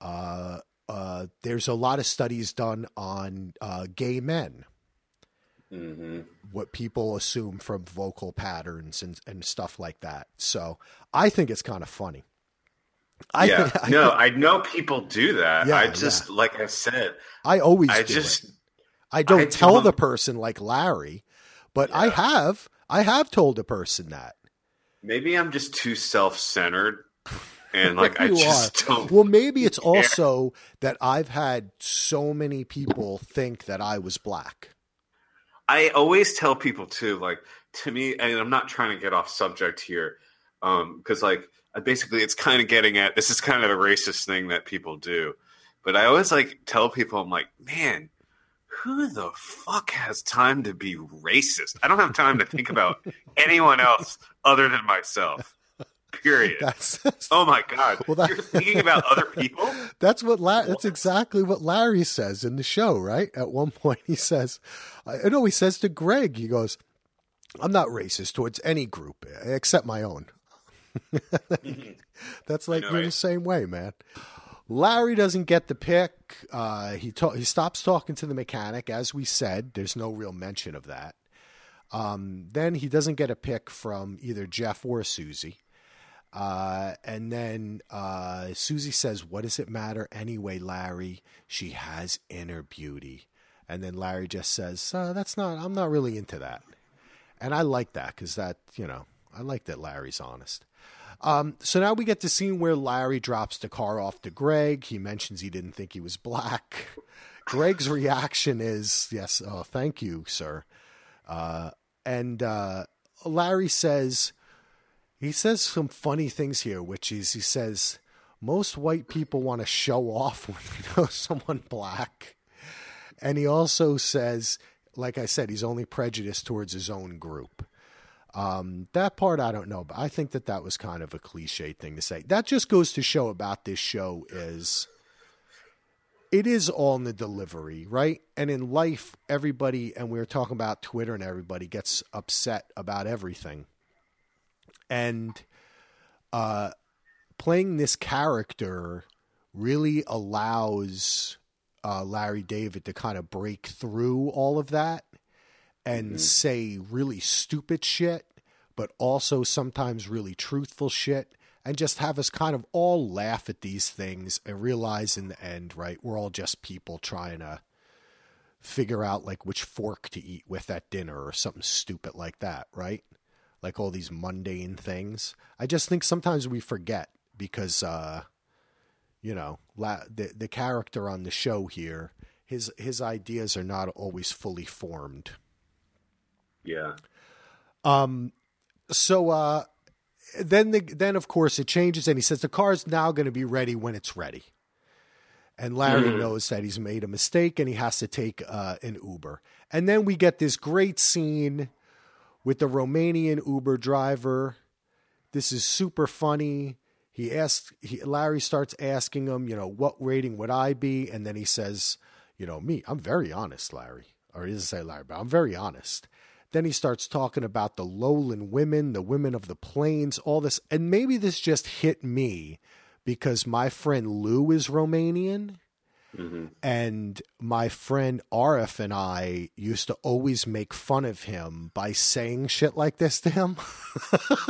Uh, uh, there's a lot of studies done on uh, gay men, hmm what people assume from vocal patterns and, and stuff like that. So I think it's kind of funny. I yeah, think, I, no, I know people do that. Yeah, I just, like I said, I always I do just, it. I don't I tell don't- the person like Larry, but I have I have told a person that. maybe I'm just too self-centered, and like I just don't. Well, maybe it's also that I've had so many people think that I was black. I always tell people too, like to me, and I'm not trying to get off subject here, um, because like basically it's kind of getting at this is kind of a racist thing that people do, but I always like tell people I'm like, man, who the fuck has time to be racist? I don't have time to think about anyone else other than myself. Period. That's Oh my god, Well, that- you're thinking about other people. that's what La- that's exactly what Larry says in the show, right? At one point he says, I know he says to Greg, he goes, "I'm not racist towards any group except my own." That's like know, you're right? the same way, man. Larry doesn't get the pick. Uh, he ta- he stops talking to the mechanic, as we said. There's no real mention of that. Um, then he doesn't get a pick from either Jeff or Susie. Uh, and then uh, Susie says, "What does it matter anyway, Larry? She has inner beauty." And then Larry just says, uh, "That's not. I'm not really into that." And I like that because that, you know, I like that Larry's honest. Um, so now we get the scene where Larry drops the car off to Greg. He mentions he didn't think he was black. Greg's reaction is, "Yes, oh, thank you, sir." Uh, and uh, Larry says, he says some funny things here, which is he says most white people want to show off when they know someone black, and he also says, like I said, he's only prejudiced towards his own group. Um, that part I don't know, but I think that that was kind of a cliche thing to say. That just goes to show about this show is it is all in the delivery, right? And in life, everybody, and we were talking about Twitter, and everybody gets upset about everything. And uh, playing this character really allows uh, Larry David to kind of break through all of that and say really stupid shit, but also sometimes really truthful shit, and just have us kind of all laugh at these things and realize in the end, right, we're all just people trying to figure out like which fork to eat with at dinner or something stupid like that, right? Like all these mundane things. I just think sometimes we forget because, uh, you know, la- the the character on the show here, his his ideas are not always fully formed. Yeah, Um, so uh, then the then of course it changes, and he says the car's now going to be ready when it's ready. And Larry Mhm. knows that he's made a mistake, and he has to take uh, an Uber. And then we get this great scene with the Romanian Uber driver. This is super funny. He asks, he, Larry starts asking him, you know, what rating would I be? And then he says, you know, me, I'm very honest, Larry. Or he doesn't say Larry, but I'm very honest. Then he starts talking about the lowland women, the women of the plains, all this. And maybe this just hit me because my friend Lou is Romanian. Hmm And my friend Arif and I used to always make fun of him by saying shit like this to him.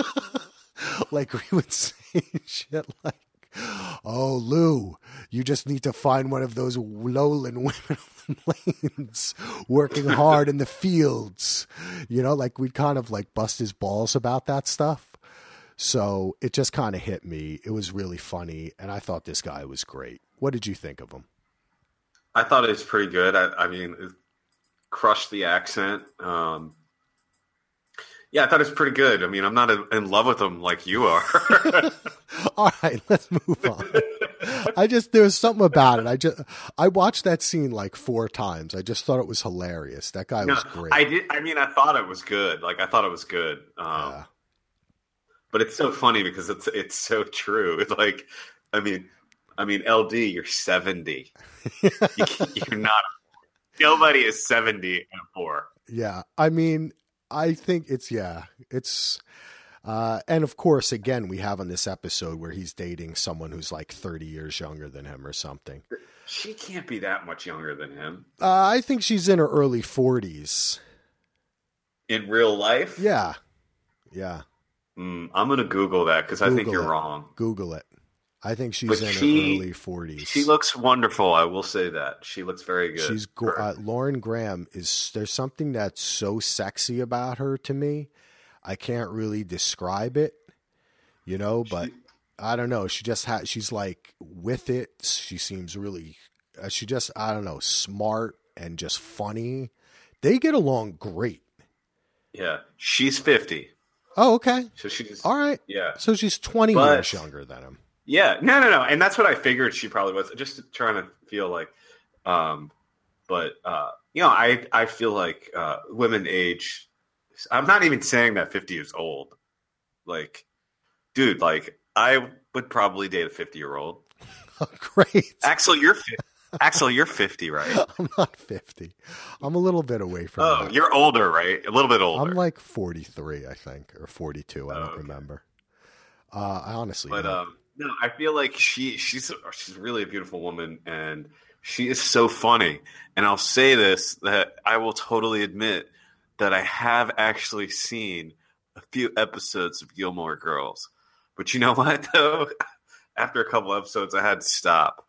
like we would say shit like, "Oh, Lou, you just need to find one of those lowland women of the plains working hard in the fields." You know, like we'd kind of like bust his balls about that stuff. So it just kind of hit me. It was really funny, and I thought this guy was great. What did you think of him? I thought it was pretty good. I, I mean, it crushed the accent. Um, Yeah, I thought it was pretty good. I mean, I'm not in in love with them like you are. All right, let's move on. I just there was something about it. I just I watched that scene like four times. I just thought it was hilarious. That guy No, was great. I did. I mean, I thought it was good. Like I thought it was good. Um, Yeah. But it's so funny because it's it's so true. It's like, I mean, I mean, LD, you're 70. you, can't- you're not. Nobody is 70 and poor. Yeah, I mean, I think it's yeah, it's uh and of course again we have on this episode where he's dating someone who's like 30 years younger than him or something. She can't be that much younger than him Uh I think she's in her early 40s. in real life. Yeah. Yeah, Mm, I'm gonna Google that because I think you're it. wrong. Google it. I think she's But in she- her early 40s. She looks wonderful. I will say that she looks very good. She's go- uh, Lauren Graham is there's something that's so sexy about her to me. I can't really describe it, you know, but She- I don't know. She just had she's like with it. She seems really uh, she just I don't know, smart and just funny. They get along great. yeah, she's 50. Oh, okay. So she's All right. yeah. So she's 20 But- years younger than him. Yeah, no, no, no, and that's what I figured she probably was. Just trying to feel like, um, but uh, you know, I I feel like uh, women age. I'm not even saying that 50 is old. Like, dude, like I would probably date a 50 year old. great. Axel, you're fi- Axel, you're 50, right? I'm not 50. I'm a little bit away from Oh, that. you're older, right? A little bit older. I'm like 43, I think, or 42. I Oh, don't okay. remember. Uh, I honestly But um, no, I feel like she she's she's really a beautiful woman, and she is so funny. And I'll say this that I will totally admit that I have actually seen a few episodes of Gilmore Girls. But you know what though? After a couple episodes, I had to stop.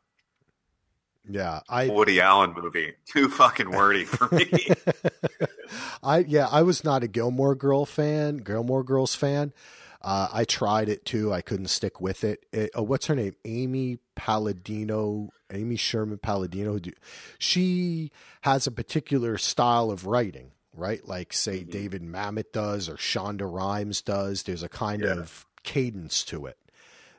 yeah, I, Woody Allen movie too fucking wordy for me. I, yeah, I was not a Gilmore Girl fan, Gilmore Girls fan. Uh, I tried it too. I couldn't stick with it. it oh, what's her name? Amy Palladino, Amy Sherman Palladino. She has a particular style of writing, right? Like, say, Mhm. David Mamet does or Shonda Rhimes does. There's a kind Yeah. of cadence to it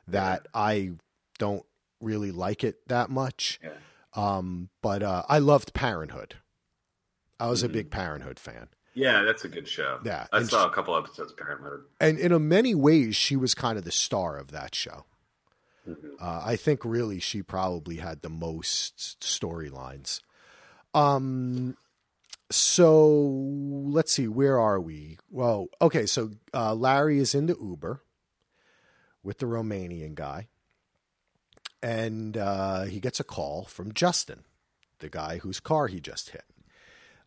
that I don't really like it that much. Yeah. Um, but uh, I loved Parenthood. I was a Mhm. big Parenthood fan. Yeah, that's a good show. Yeah, I and saw a couple episodes of Parenthood. And in a many ways, she was kind of the star of that show. Mhm. Uh, I think really she probably had the most storylines. Um, so let's see, where are we? Well, okay, so uh, Larry is in the Uber with the Romanian guy, and uh, he gets a call from Justin, the guy whose car he just hit.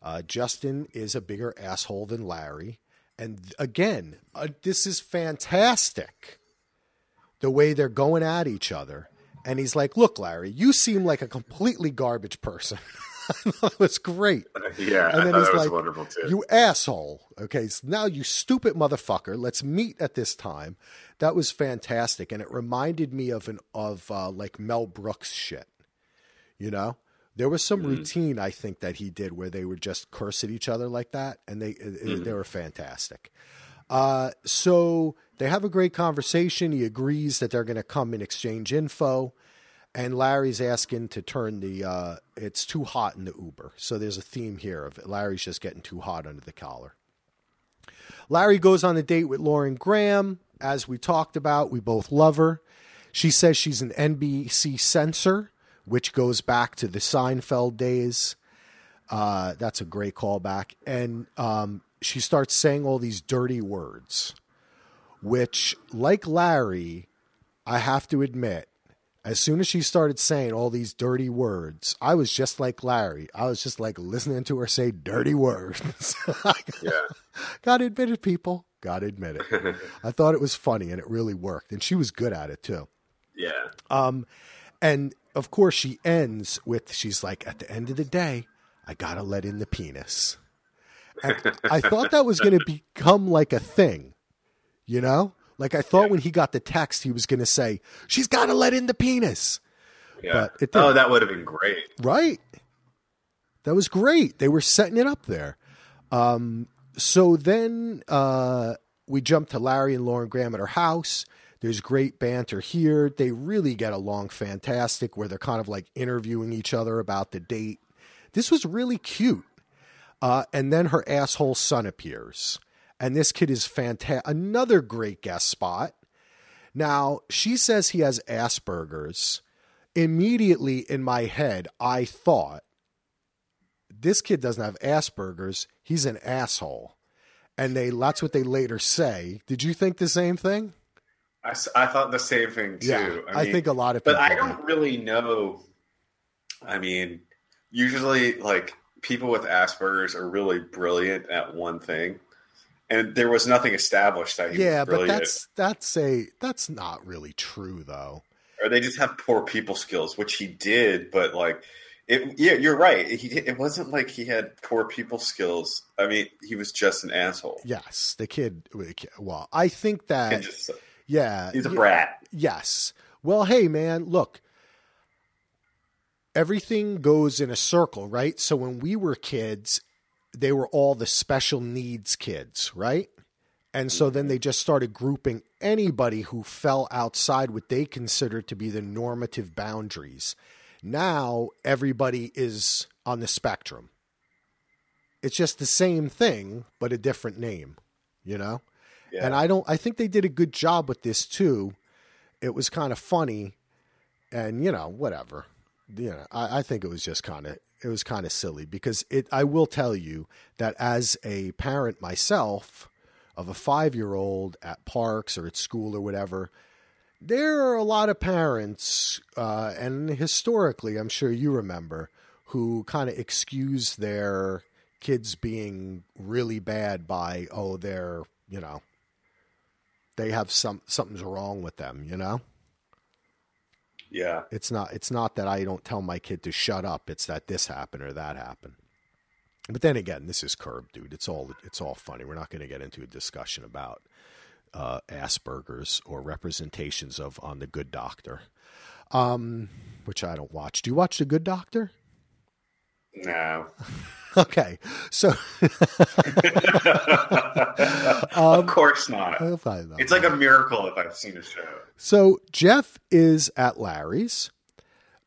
Uh, Justin is a bigger asshole than Larry. And again, uh, this is fantastic. The way they're going at each other. And he's like, Look, Larry, you seem like a completely garbage person. It was great. Yeah, And then he's that was like, wonderful too. You asshole. Okay, so now you stupid motherfucker. Let's meet at this time. That was fantastic. And it reminded me of an of uh, like Mel Brooks shit. You know? There was some Mhm. routine I think that he did where they would just curse at each other like that, and they Mhm. they were fantastic. Uh, so they have a great conversation. He agrees that they're going to come and exchange info, and Larry's asking to turn the. Uh, it's too hot in the Uber, so there's a theme here of Larry's just getting too hot under the collar. Larry goes on a date with Lauren Graham. As we talked about, we both love her. She says she's an NBC censor, which goes back to the Seinfeld days. Uh, that's a great callback. And um, she starts saying all these dirty words, which, like Larry, I have to admit, as soon as she started saying all these dirty words, I was just like Larry. I was just like listening to her say dirty words. yeah. Gotta admit it, people. Gotta admit it. I thought it was funny and it really worked. And she was good at it too. yeah. Um, and of course, she ends with she's like, at the end of the day, I gotta let in the penis. And I thought that was going to become like a thing, you know? Like I thought Yeah. when he got the text, he was going to say, she's got to let in the penis. Yeah. But it oh, that would have been great. Right. That was great. They were setting it up there. Um, so then uh, we jump to Larry and Lauren Graham at her house. There's great banter here. They really get along fantastic, where they're kind of like interviewing each other about the date. This was really cute. Uh, and then her asshole son appears. And this kid is fantastic. Another great guest spot. Now, she says he has Asperger's. Immediately in my head, I thought, this kid doesn't have Asperger's. He's an asshole. And they that's what they later say. Did you think the same thing? I, I thought the same thing too. Yeah, I, mean, think a lot of people. but I do. don't really know. I mean, usually, like people with Asperger's are really brilliant at one thing, and there was nothing established that he Yeah, but that's that's a that's not really true though. or they just have poor people skills, which he did. But like, it yeah, you're right. He it wasn't like he had poor people skills. I mean, he was just an asshole. Yes, the kid. Well, I think that yeah, he's a brat. Yes. Well, hey man, look. Everything goes in a circle, right? So when we were kids, they were all the special needs kids, right? And so then they just started grouping anybody who fell outside what they considered to be the normative boundaries. Now everybody is on the spectrum. It's just the same thing, but a different name, you know? Yeah. And I don't I think they did a good job with this too. It was kind of funny and you know, whatever. You know, I, I think it was just kind of it was kind of silly because it I will tell you that as a parent myself of a five year old at parks or at school or whatever, there are a lot of parents, uh, and historically, I'm sure you remember, who kind of excuse their kids being really bad by, oh, they're, you know, they have some something's wrong with them, you know? yeah. It's not it's not that I don't tell my kid to shut up, it's that this happened or that happened. But then again, this is curb, dude. It's all it's all funny. We're not going to get into a discussion about uh, Asperger's or representations of on the Good Doctor, um, which I don't watch. Do you watch the Good Doctor? No. Okay, so of course not. I'll find that. It's like a miracle if I've seen a show. So Jeff is at Larry's,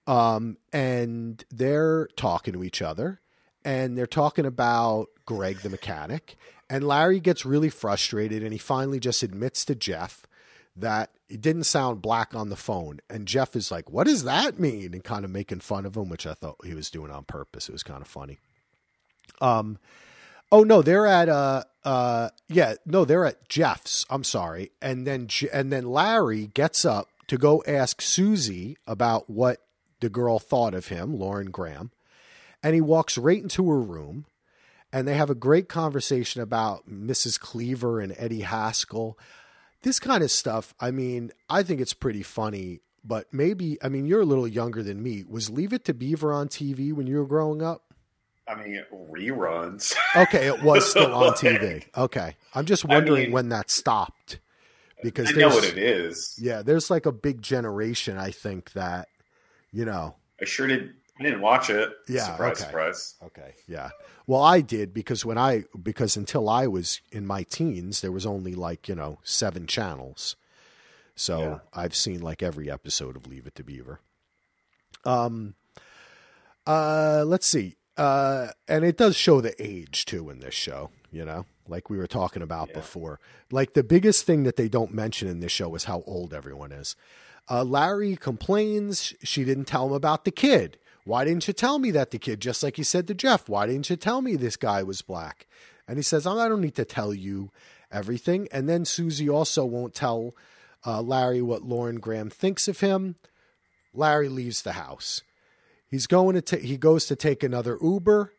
um, and they're talking to each other, and they're talking about Greg the mechanic, and Larry gets really frustrated, and he finally just admits to Jeff that it didn't sound black on the phone, and Jeff is like, "What does that mean?" and kind of making fun of him, which I thought he was doing on purpose. It was kind of funny. Um, oh no, they're at uh uh yeah no they're at Jeff's. I'm sorry, and then and then Larry gets up to go ask Susie about what the girl thought of him, Lauren Graham, and he walks right into her room, and they have a great conversation about Mrs. Cleaver and Eddie Haskell. This kind of stuff. I mean, I think it's pretty funny. But maybe, I mean, you're a little younger than me. Was Leave It to Beaver on TV when you were growing up? I mean, reruns. Okay, it was still on TV. Okay, I'm just I wondering mean- when that stopped because I know what it is. yeah, there's like a big generation. I think that you know. I sure did. I didn't watch it. Yeah, Surprise, okay. surprise. Okay, yeah. Well, I did because when I because until I was in my teens, there was only like you know seven channels. So Yeah. I've seen like every episode of Leave It to Beaver. Um, uh, let's see. Uh, and it does show the age too in this show. You know, like we were talking about Yeah. before. Like the biggest thing that they don't mention in this show is how old everyone is. Uh, Larry complains she didn't tell him about the kid. Why didn't you tell me that the kid, just like he said to Jeff, why didn't you tell me this guy was black? And he says, I don't need to tell you everything. And then Susie also won't tell uh, Larry what Lauren Graham thinks of him. Larry leaves the house. He's going to ta- he goes to take another Uber.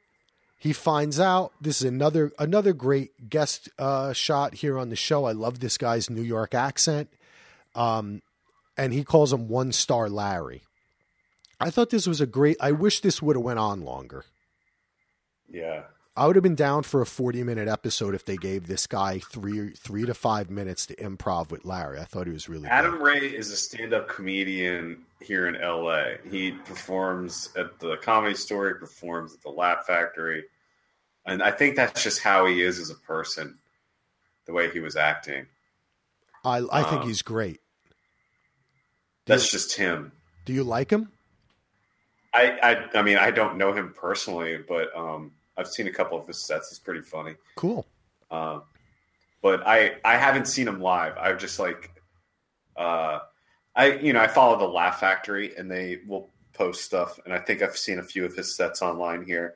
He finds out this is another another great guest uh, shot here on the show. I love this guy's New York accent, um, and he calls him One Star Larry. I thought this was a great. I wish this would have went on longer. Yeah. I would have been down for a forty minute episode if they gave this guy three three to five minutes to improv with Larry. I thought he was really Adam good. Ray is a stand-up comedian here in LA. He performs at the Comedy Store. He performs at the Laugh Factory. and I think that's just how he is as a person, the way he was acting. I I think Um, he's great. That's just him. Do you like him? I, I I mean I don't know him personally, but um, I've seen a couple of his sets. It's pretty funny. Cool. Um, but I I haven't seen him live. I've just like uh, I you know I follow the Laugh Factory and they will post stuff, and I think I've seen a few of his sets online here.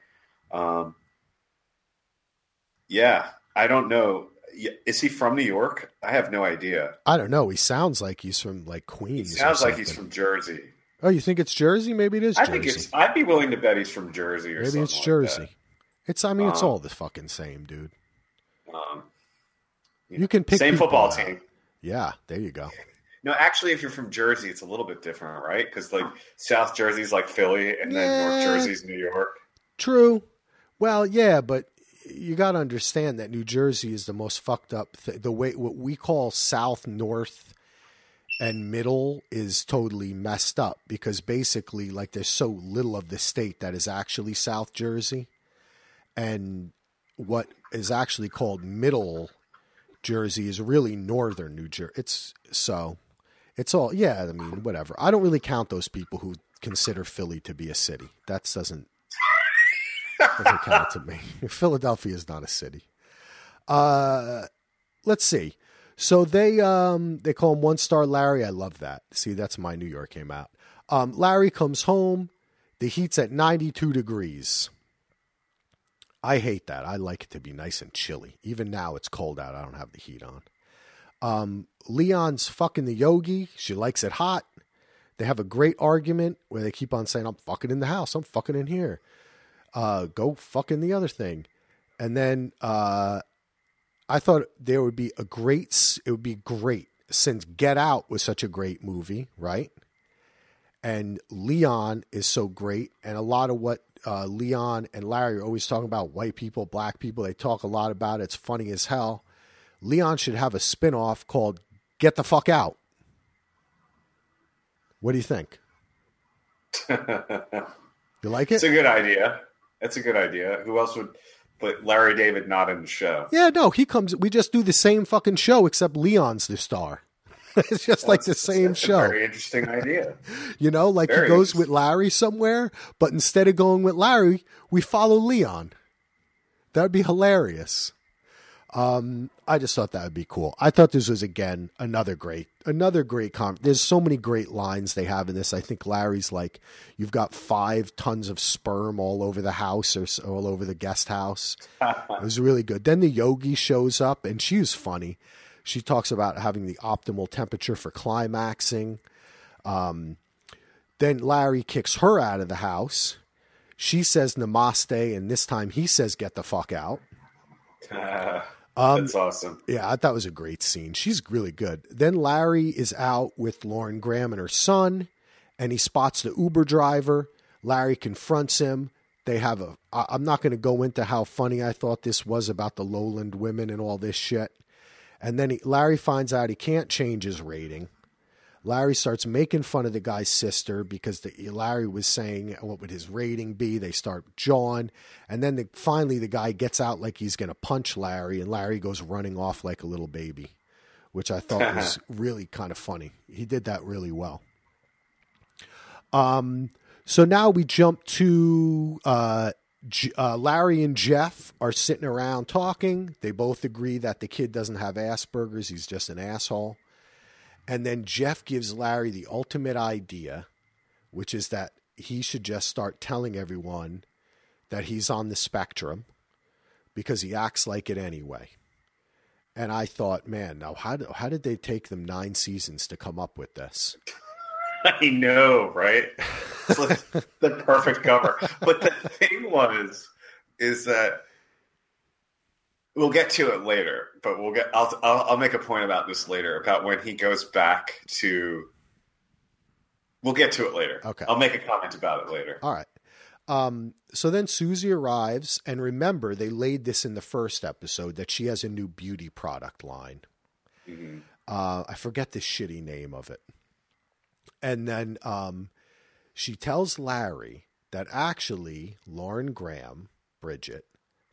Um, yeah, I don't know. Is he from New York? I have no idea. I don't know. He sounds like he's from like He Queens. or sounds like he's from Jersey. Oh, you think it's Jersey? Maybe it is I Jersey. think it's. I'd be willing to bet he's from Jersey or Maybe it's like Jersey. that. It's. I mean, it's Um, all the fucking same, dude. Um, You can pick same football out. team. Yeah, there you go. No, actually, if you're from Jersey, it's a little bit different, right? Because like South Jersey's like Philly, and then North Jersey's New York. True. Well, yeah, but you got to understand that New Jersey is the most fucked up. Th- the way what we call South, North, and Middle is totally messed up because basically, like, there's so little of the state that is actually South Jersey, and what is actually called Middle Jersey is really Northern New Jersey. It's so. It's all yeah. I mean, whatever. I don't really count those people who consider Philly to be a city. That doesn't doesn't count to me. Philadelphia is not a city. Uh, let's see. So they um they call him one star Larry. I love that. See, that's my New York came out. Um, Larry comes home. The heat's at ninety two degrees. I hate that. I like it to be nice and chilly. Even now it's cold out. I don't have the heat on. Um, Leon's fucking the yogi. She likes it hot. They have a great argument where they keep on saying, I'm fucking in the house. I'm fucking in here. Uh, go fucking the other thing. And then uh, I thought there would be a great, it would be great since Get Out was such a great movie, right? And Leon is so great. And a lot of what uh, Leon and Larry are always talking about white people, black people, they talk a lot about it. It's funny as hell. Leon should have a spin off called Get the Fuck Out. What do you think? You like it? It's a good idea. It's a good idea. Who else would put Larry David not in the show? Yeah, no, he comes. We just do the same fucking show, except Leon's the star. it's just like the same show. Very interesting idea. You know, like Very he goes with Larry somewhere, but instead of going with Larry, we follow Leon. That would be hilarious. Um, I just thought that would be cool. I thought this was again another great, another great com. There's so many great lines they have in this. I think Larry's like, "You've got five tons of sperm all over the house or all over the guest house." it was really good. Then the yogi shows up, and she's funny. She talks about having the optimal temperature for climaxing. Um, then Larry kicks her out of the house. She says namaste, and this time he says get the fuck out. Uh, Um, That's awesome. Yeah, I thought it was a great scene. She's really good. Then Larry is out with Lauren Graham and her son, and he spots the Uber driver. Larry confronts him. They have a. I- I'm not going to go into how funny I thought this was about the lowland women and all this shit. And then he, Larry finds out he can't change his rating. Larry starts making fun of the guy's sister because the, Larry was saying what would his rating be. They start jawing, and then the, finally the guy gets out like he's going to punch Larry, and Larry goes running off like a little baby, which I thought was really kind of funny. He did that really well. Um, so now we jump to uh, J- uh, Larry and Jeff are sitting around talking. They both agree that the kid doesn't have Asperger's; he's just an asshole. And then Jeff gives Larry the ultimate idea, which is that he should just start telling everyone that he's on the spectrum because he acts like it anyway. And I thought, man, now how, do, how did they take them nine seasons to come up with this? I know, right? The perfect cover. But the thing was, is that we'll get to it later. But we'll get. I'll, I'll I'll make a point about this later about when he goes back to. We'll get to it later. Okay. I'll make a comment about it later. All right. Um, so then Susie arrives, and remember, they laid this in the first episode that she has a new beauty product line. Mhm. Uh, I forget the shitty name of it. And then um, she tells Larry that actually Lauren Graham, Bridget,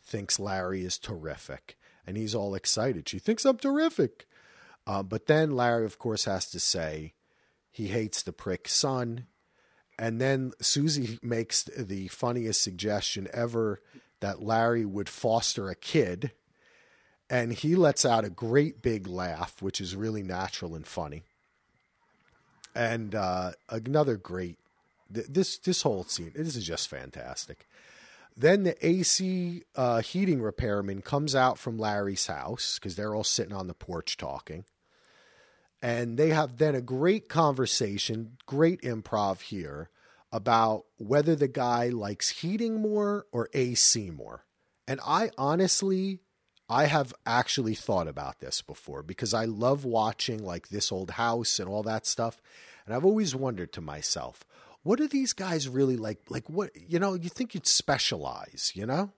thinks Larry is terrific, and he's all excited. She thinks I'm terrific. Uh, but then Larry, of course, has to say he hates the prick son. And then Susie makes the funniest suggestion ever that Larry would foster a kid. And he lets out a great big laugh, which is really natural and funny. And uh, another great, this this whole scene, this is just fantastic. Then the AC uh, heating repairman comes out from Larry's house because they're all sitting on the porch talking. And they have then a great conversation, great improv here about whether the guy likes heating more or AC more. And I honestly, I have actually thought about this before because I love watching like this old house and all that stuff. And I've always wondered to myself, what do these guys really like? Like what you know? You think you'd specialize, you know?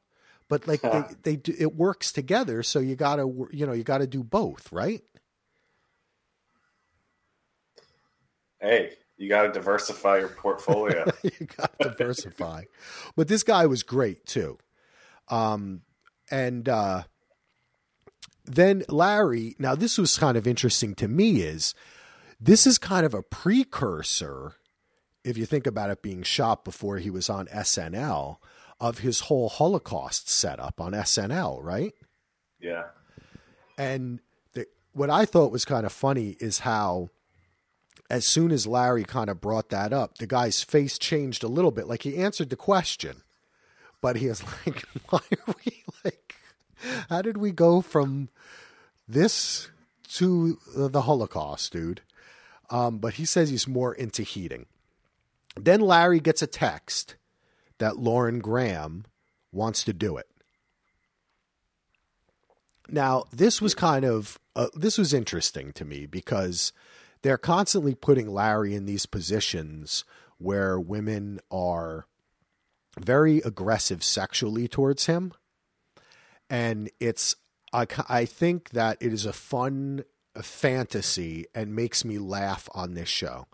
But like they, they do, it works together. So you gotta you know you got to do both, right? Hey, you got to diversify your portfolio. you got to diversify. but this guy was great too. Um, and uh, then Larry. Now this was kind of interesting to me. Is this is kind of a precursor if you think about it being shot before he was on SNL, of his whole Holocaust setup on SNL, right? Yeah. And the, what I thought was kind of funny is how, as soon as Larry kind of brought that up, the guy's face changed a little bit. Like he answered the question, but he was like, why are we like, how did we go from this to the Holocaust, dude? Um, but he says he's more into heating. Then Larry gets a text that Lauren Graham wants to do it. Now, this was kind of uh, this was interesting to me because they're constantly putting Larry in these positions where women are very aggressive sexually towards him, and it's I, I think that it is a fun fantasy and makes me laugh on this show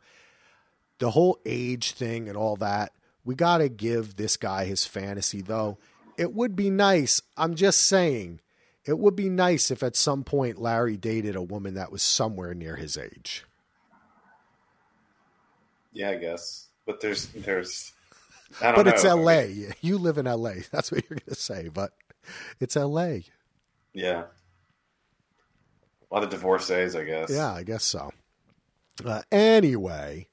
the whole age thing and all that, we got to give this guy his fantasy, though. It would be nice. I'm just saying, it would be nice if at some point Larry dated a woman that was somewhere near his age. Yeah, I guess. But there's, there's, but know. it's L.A. You live in L.A. That's what you're going to say, but it's L.A. Yeah. A lot of divorcees, I guess. Yeah, I guess so. Uh, anyway,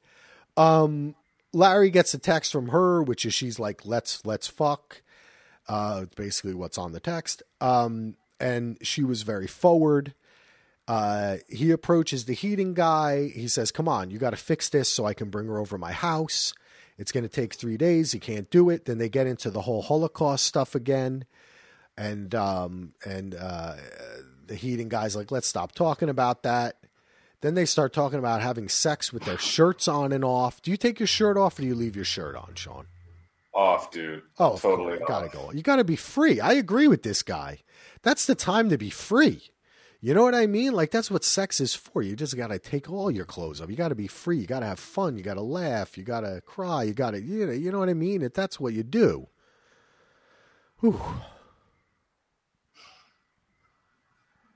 um, Larry gets a text from her, which is she's like, "Let's let's fuck." Uh, basically what's on the text. Um, and she was very forward. Uh, he approaches the heating guy. He says, "Come on, you got to fix this so I can bring her over my house. It's going to take three days. You can't do it." Then they get into the whole Holocaust stuff again, and um, and uh, the heating guy's like, "Let's stop talking about that." Then they start talking about having sex with their shirts on and off. Do you take your shirt off or do you leave your shirt on, Sean? Off, dude. Oh, totally. Off. Gotta go. You gotta be free. I agree with this guy. That's the time to be free. You know what I mean? Like that's what sex is for. You just gotta take all your clothes off. You gotta be free. You gotta have fun. You gotta laugh. You gotta cry. You gotta you know you know what I mean? If that's what you do. Whew.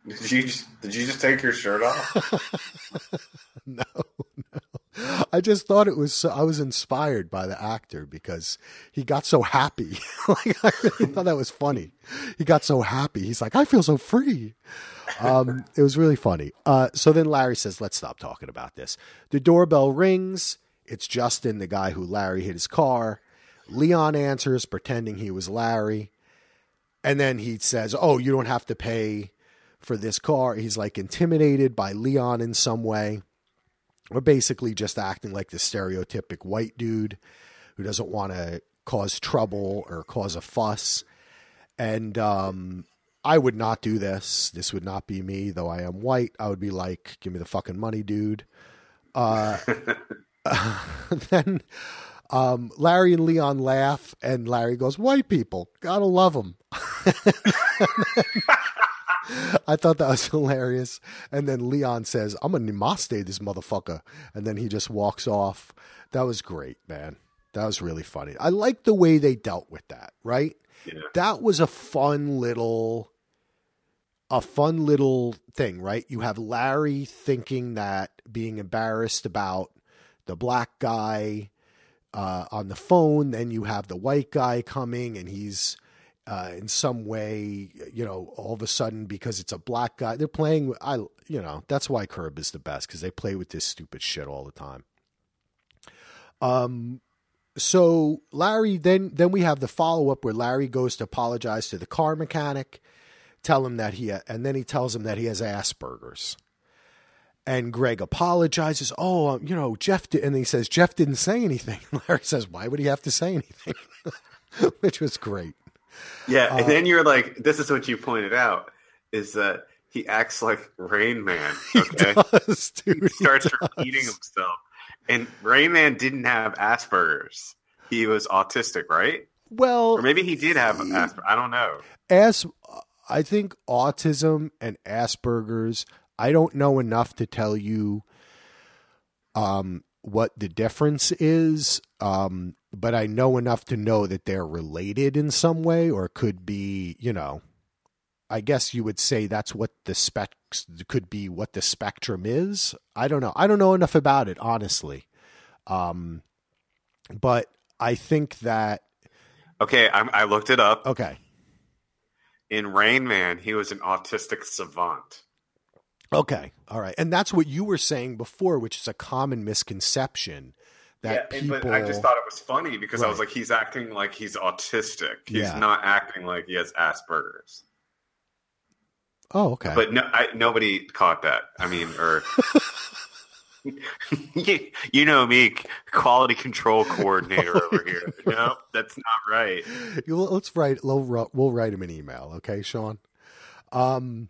Did you just, did you just take your shirt off? no, no. I just thought it was. So, I was inspired by the actor because he got so happy. like I really thought that was funny. He got so happy. He's like, I feel so free. Um, it was really funny. Uh, so then Larry says, "Let's stop talking about this." The doorbell rings. It's Justin, the guy who Larry hit his car. Leon answers, pretending he was Larry, and then he says, "Oh, you don't have to pay." For this car. He's like intimidated by Leon in some way, or basically just acting like the stereotypic white dude who doesn't want to cause trouble or cause a fuss. And um, I would not do this. This would not be me, though I am white. I would be like, give me the fucking money, dude. Uh, then um, Larry and Leon laugh, and Larry goes, White people, gotta love them. I thought that was hilarious. And then Leon says, I'm going to namaste this motherfucker. And then he just walks off. That was great, man. That was really funny. I like the way they dealt with that, right? Yeah. That was a fun little a fun little thing, right? You have Larry thinking that being embarrassed about the black guy uh, on the phone, then you have the white guy coming and he's uh, in some way, you know, all of a sudden because it's a black guy, they're playing. I, you know, that's why Curb is the best because they play with this stupid shit all the time. Um, so Larry, then then we have the follow up where Larry goes to apologize to the car mechanic, tell him that he, and then he tells him that he has Asperger's. And Greg apologizes. Oh, um, you know, Jeff did, and he says Jeff didn't say anything. Larry says, "Why would he have to say anything?" Which was great. Yeah, and uh, then you're like, this is what you pointed out is that he acts like Rain Man. Okay, he, does, dude, he starts he repeating himself. And Rain Man didn't have Asperger's; he was autistic, right? Well, or maybe he did have Asperger's. I don't know. As I think autism and Asperger's, I don't know enough to tell you um, what the difference is. Um, but I know enough to know that they're related in some way, or could be, you know, I guess you would say that's what the specs could be, what the spectrum is. I don't know. I don't know enough about it, honestly. Um, but I think that. Okay, I'm, I looked it up. Okay. In Rain Man, he was an autistic savant. Okay, all right, and that's what you were saying before, which is a common misconception that yeah, people. But I just thought it was funny because right. I was like, he's acting like he's autistic. He's yeah. not acting like he has Asperger's. Oh, okay. But no, I, nobody caught that. I mean, or you, know me, quality control coordinator over here. No, that's not right. Let's write. We'll, we'll write him an email, okay, Sean. Um,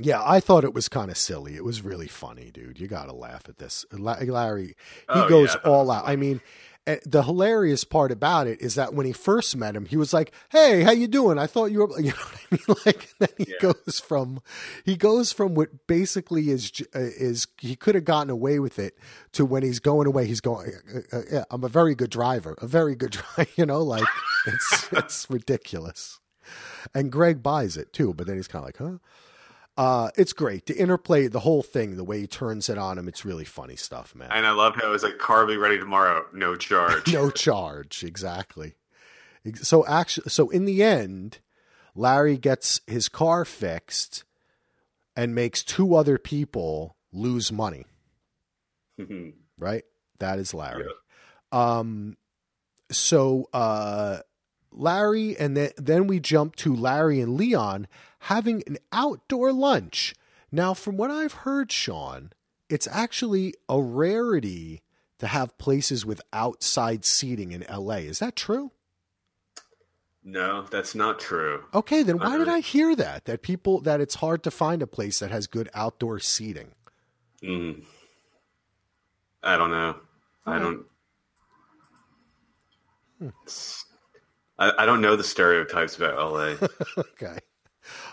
yeah, I thought it was kind of silly. It was really funny, dude. You got to laugh at this. Larry, he oh, goes yeah, all out. Funny. I mean, eh, the hilarious part about it is that when he first met him, he was like, "Hey, how you doing? I thought you were," you know what I mean? Like, then he yeah. goes from he goes from what basically is uh, is he could have gotten away with it to when he's going away, he's going, uh, uh, yeah, "I'm a very good driver, a very good driver," you know, like it's it's ridiculous. And Greg buys it too, but then he's kind of like, "Huh." Uh, it's great. The interplay, the whole thing, the way he turns it on him, it's really funny stuff, man. And I love how it's like car be ready tomorrow, no charge. no charge, exactly. So actually, so in the end, Larry gets his car fixed and makes two other people lose money. right? That is Larry. Yeah. Um, so uh, Larry, and then then we jump to Larry and Leon having an outdoor lunch. Now, from what I've heard, Sean, it's actually a rarity to have places with outside seating in LA. Is that true? No, that's not true. Okay, then why did I hear that? That people that it's hard to find a place that has good outdoor seating. Mm. I don't know. I don't. Hmm. I, I don't know the stereotypes about LA. okay.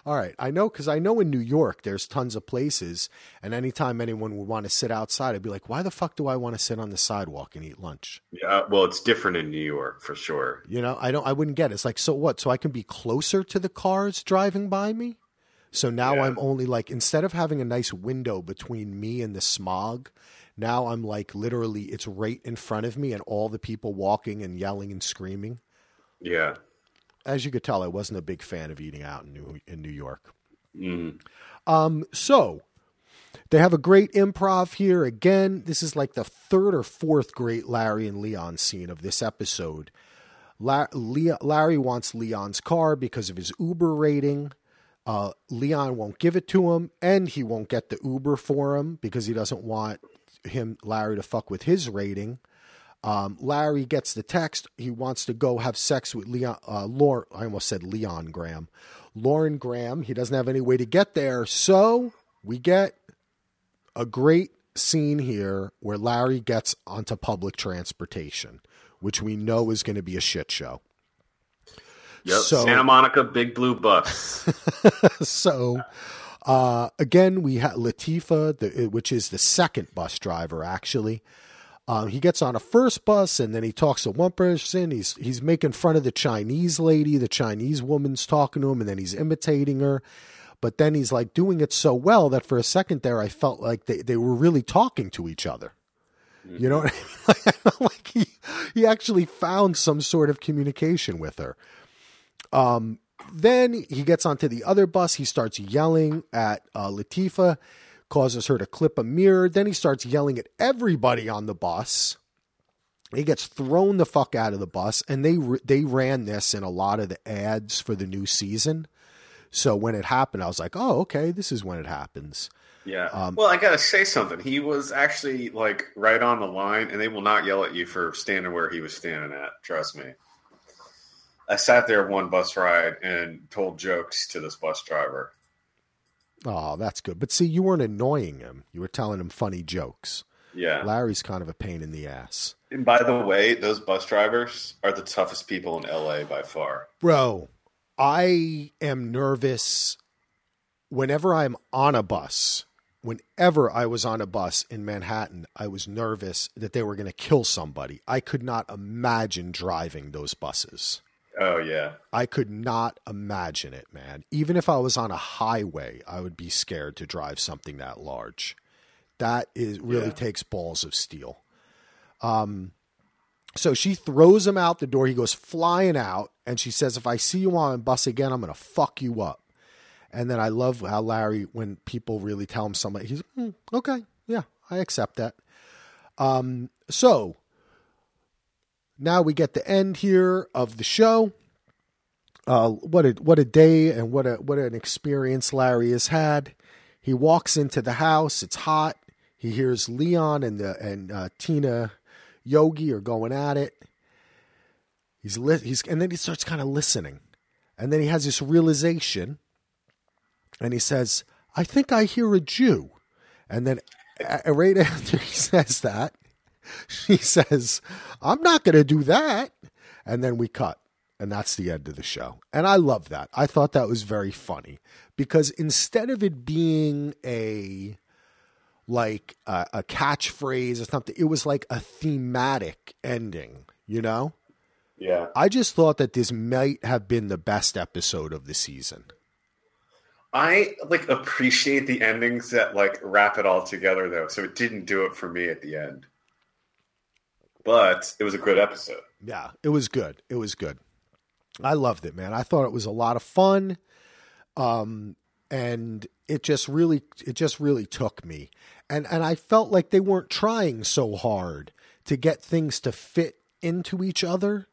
All right. I know because I know in New York there's tons of places, and anytime anyone would want to sit outside, I'd be like, why the fuck do I want to sit on the sidewalk and eat lunch? Yeah, well, it's different in New York for sure. You know, I don't. I wouldn't get it. It's like, so what? So I can be closer to the cars driving by me. So now yeah. I'm only like instead of having a nice window between me and the smog, now I'm like literally it's right in front of me and all the people walking and yelling and screaming. Yeah as you could tell, I wasn't a big fan of eating out in New in New York. Mm. Um, so they have a great improv here. Again, this is like the third or fourth great Larry and Leon scene of this episode. La- Le- Larry wants Leon's car because of his Uber rating. Uh, Leon won't give it to him, and he won't get the Uber for him because he doesn't want him Larry to fuck with his rating. Um, Larry gets the text. He wants to go have sex with Leon. Uh, Lauren, I almost said Leon Graham. Lauren Graham. He doesn't have any way to get there. So we get a great scene here where Larry gets onto public transportation, which we know is going to be a shit show. Yep. So, Santa Monica Big Blue Bus. so uh, again, we have Latifa, the, which is the second bus driver, actually. Um, he gets on a first bus and then he talks to one person. He's he's making fun of the Chinese lady. The Chinese woman's talking to him and then he's imitating her. But then he's like doing it so well that for a second there, I felt like they, they were really talking to each other. You know what I mean? Like, he, he actually found some sort of communication with her. Um, then he gets onto the other bus. He starts yelling at uh, Latifah, causes her to clip a mirror. Then he starts yelling at everybody on the bus. He gets thrown the fuck out of the bus, and they they ran this in a lot of the ads for the new season. So when it happened, I was like, "Oh, okay, this is when it happens." Yeah. Um, well, I gotta say something. He was actually like right on the line, and they will not yell at you for standing where he was standing at. Trust me. I sat there one bus ride and told jokes to this bus driver. Oh, that's good. But see, you weren't annoying him. You were telling him funny jokes. Yeah. Larry's kind of a pain in the ass. And by the way, those bus drivers are the toughest people in LA by far. Bro, I am nervous whenever I'm on a bus. Whenever I was on a bus in Manhattan, I was nervous that they were going to kill somebody. I could not imagine driving those buses. Oh yeah. I could not imagine it, man. Even if I was on a highway, I would be scared to drive something that large. That is really yeah. takes balls of steel. Um so she throws him out the door. He goes flying out and she says if I see you on a bus again, I'm going to fuck you up. And then I love how Larry when people really tell him something, he's mm, okay, yeah, I accept that. Um so now we get the end here of the show. Uh, what a what a day and what a what an experience Larry has had. He walks into the house. It's hot. He hears Leon and the and uh, Tina Yogi are going at it. He's li- he's and then he starts kind of listening, and then he has this realization, and he says, "I think I hear a Jew," and then right after he says that, she says, I'm not going to do that. And then we cut. And that's the end of the show. And I love that. I thought that was very funny because instead of it being a like a, a catchphrase or something, it was like a thematic ending, you know? Yeah. I just thought that this might have been the best episode of the season. I like appreciate the endings that like wrap it all together though. So it didn't do it for me at the end but it was a good episode. Yeah, it was good. It was good. I loved it, man. I thought it was a lot of fun. Um, and it just really it just really took me. And and I felt like they weren't trying so hard to get things to fit into each other.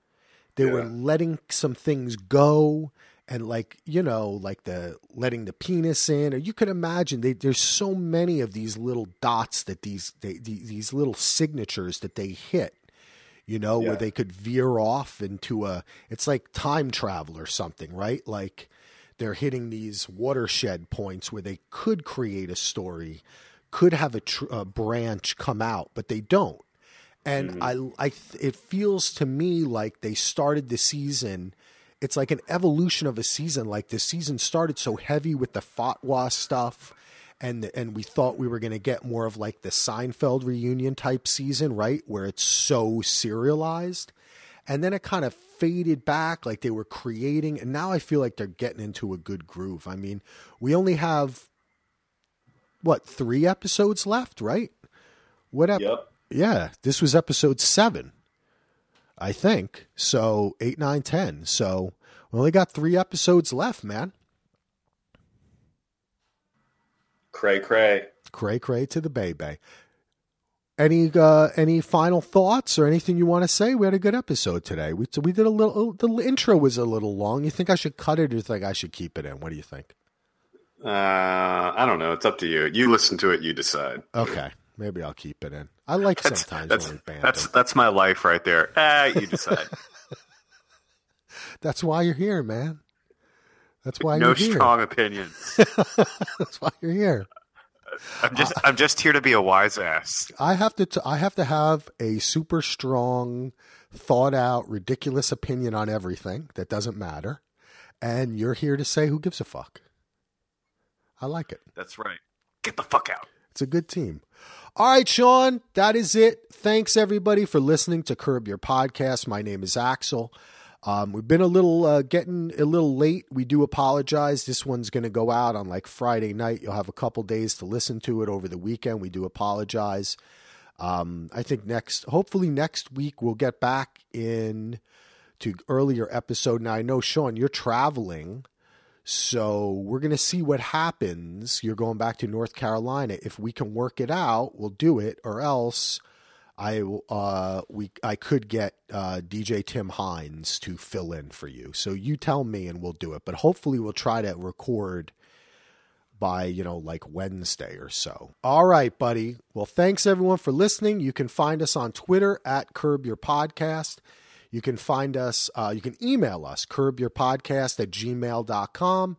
They yeah. were letting some things go and like you know like the letting the penis in or you could imagine they, there's so many of these little dots that these they, these little signatures that they hit you know, yeah. where they could veer off into a, it's like time travel or something, right? Like they're hitting these watershed points where they could create a story, could have a, tr- a branch come out, but they don't. And mm-hmm. I, I, it feels to me like they started the season. It's like an evolution of a season. Like the season started so heavy with the fatwa stuff and and we thought we were going to get more of like the Seinfeld reunion type season, right, where it's so serialized, and then it kind of faded back, like they were creating, and now I feel like they're getting into a good groove. I mean, we only have what three episodes left, right? What? Ep- yep. Yeah, this was episode seven, I think. So eight, nine, ten. So we only got three episodes left, man. Cray cray. Cray cray to the bay bay. Any uh, any final thoughts or anything you want to say? We had a good episode today. We we did a little. The intro was a little long. You think I should cut it, or think I should keep it in? What do you think? Uh, I don't know. It's up to you. You listen to it. You decide. Okay, maybe I'll keep it in. I like that's, sometimes that's, when we That's that's my life right there. Ah, you decide. that's why you're here, man. That's why no you're here. No strong opinions. That's why you're here. I'm just uh, I'm just here to be a wise ass. I have to t- I have to have a super strong, thought out, ridiculous opinion on everything that doesn't matter, and you're here to say who gives a fuck. I like it. That's right. Get the fuck out. It's a good team. All right, Sean, that is it. Thanks everybody for listening to Curb Your Podcast. My name is Axel. Um, we've been a little uh, getting a little late. We do apologize. This one's going to go out on like Friday night. You'll have a couple days to listen to it over the weekend. We do apologize. Um, I think next, hopefully next week, we'll get back in to earlier episode. Now I know Sean, you're traveling, so we're going to see what happens. You're going back to North Carolina. If we can work it out, we'll do it, or else I uh we I could get uh, DJ Tim Hines to fill in for you. So you tell me and we'll do it. But hopefully we'll try to record by, you know, like Wednesday or so. All right, buddy. Well, thanks everyone for listening. You can find us on Twitter at Curb Your Podcast. You can find us, uh, you can email us, curbyourpodcast at gmail.com.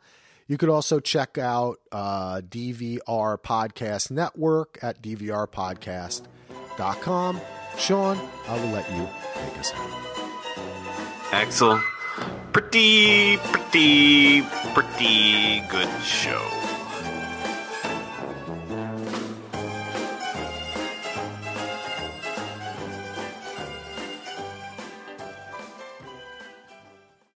You could also check out uh, DVR Podcast Network at dvrpodcast.com. Sean, I will let you take us out. Axel, pretty, pretty, pretty good show.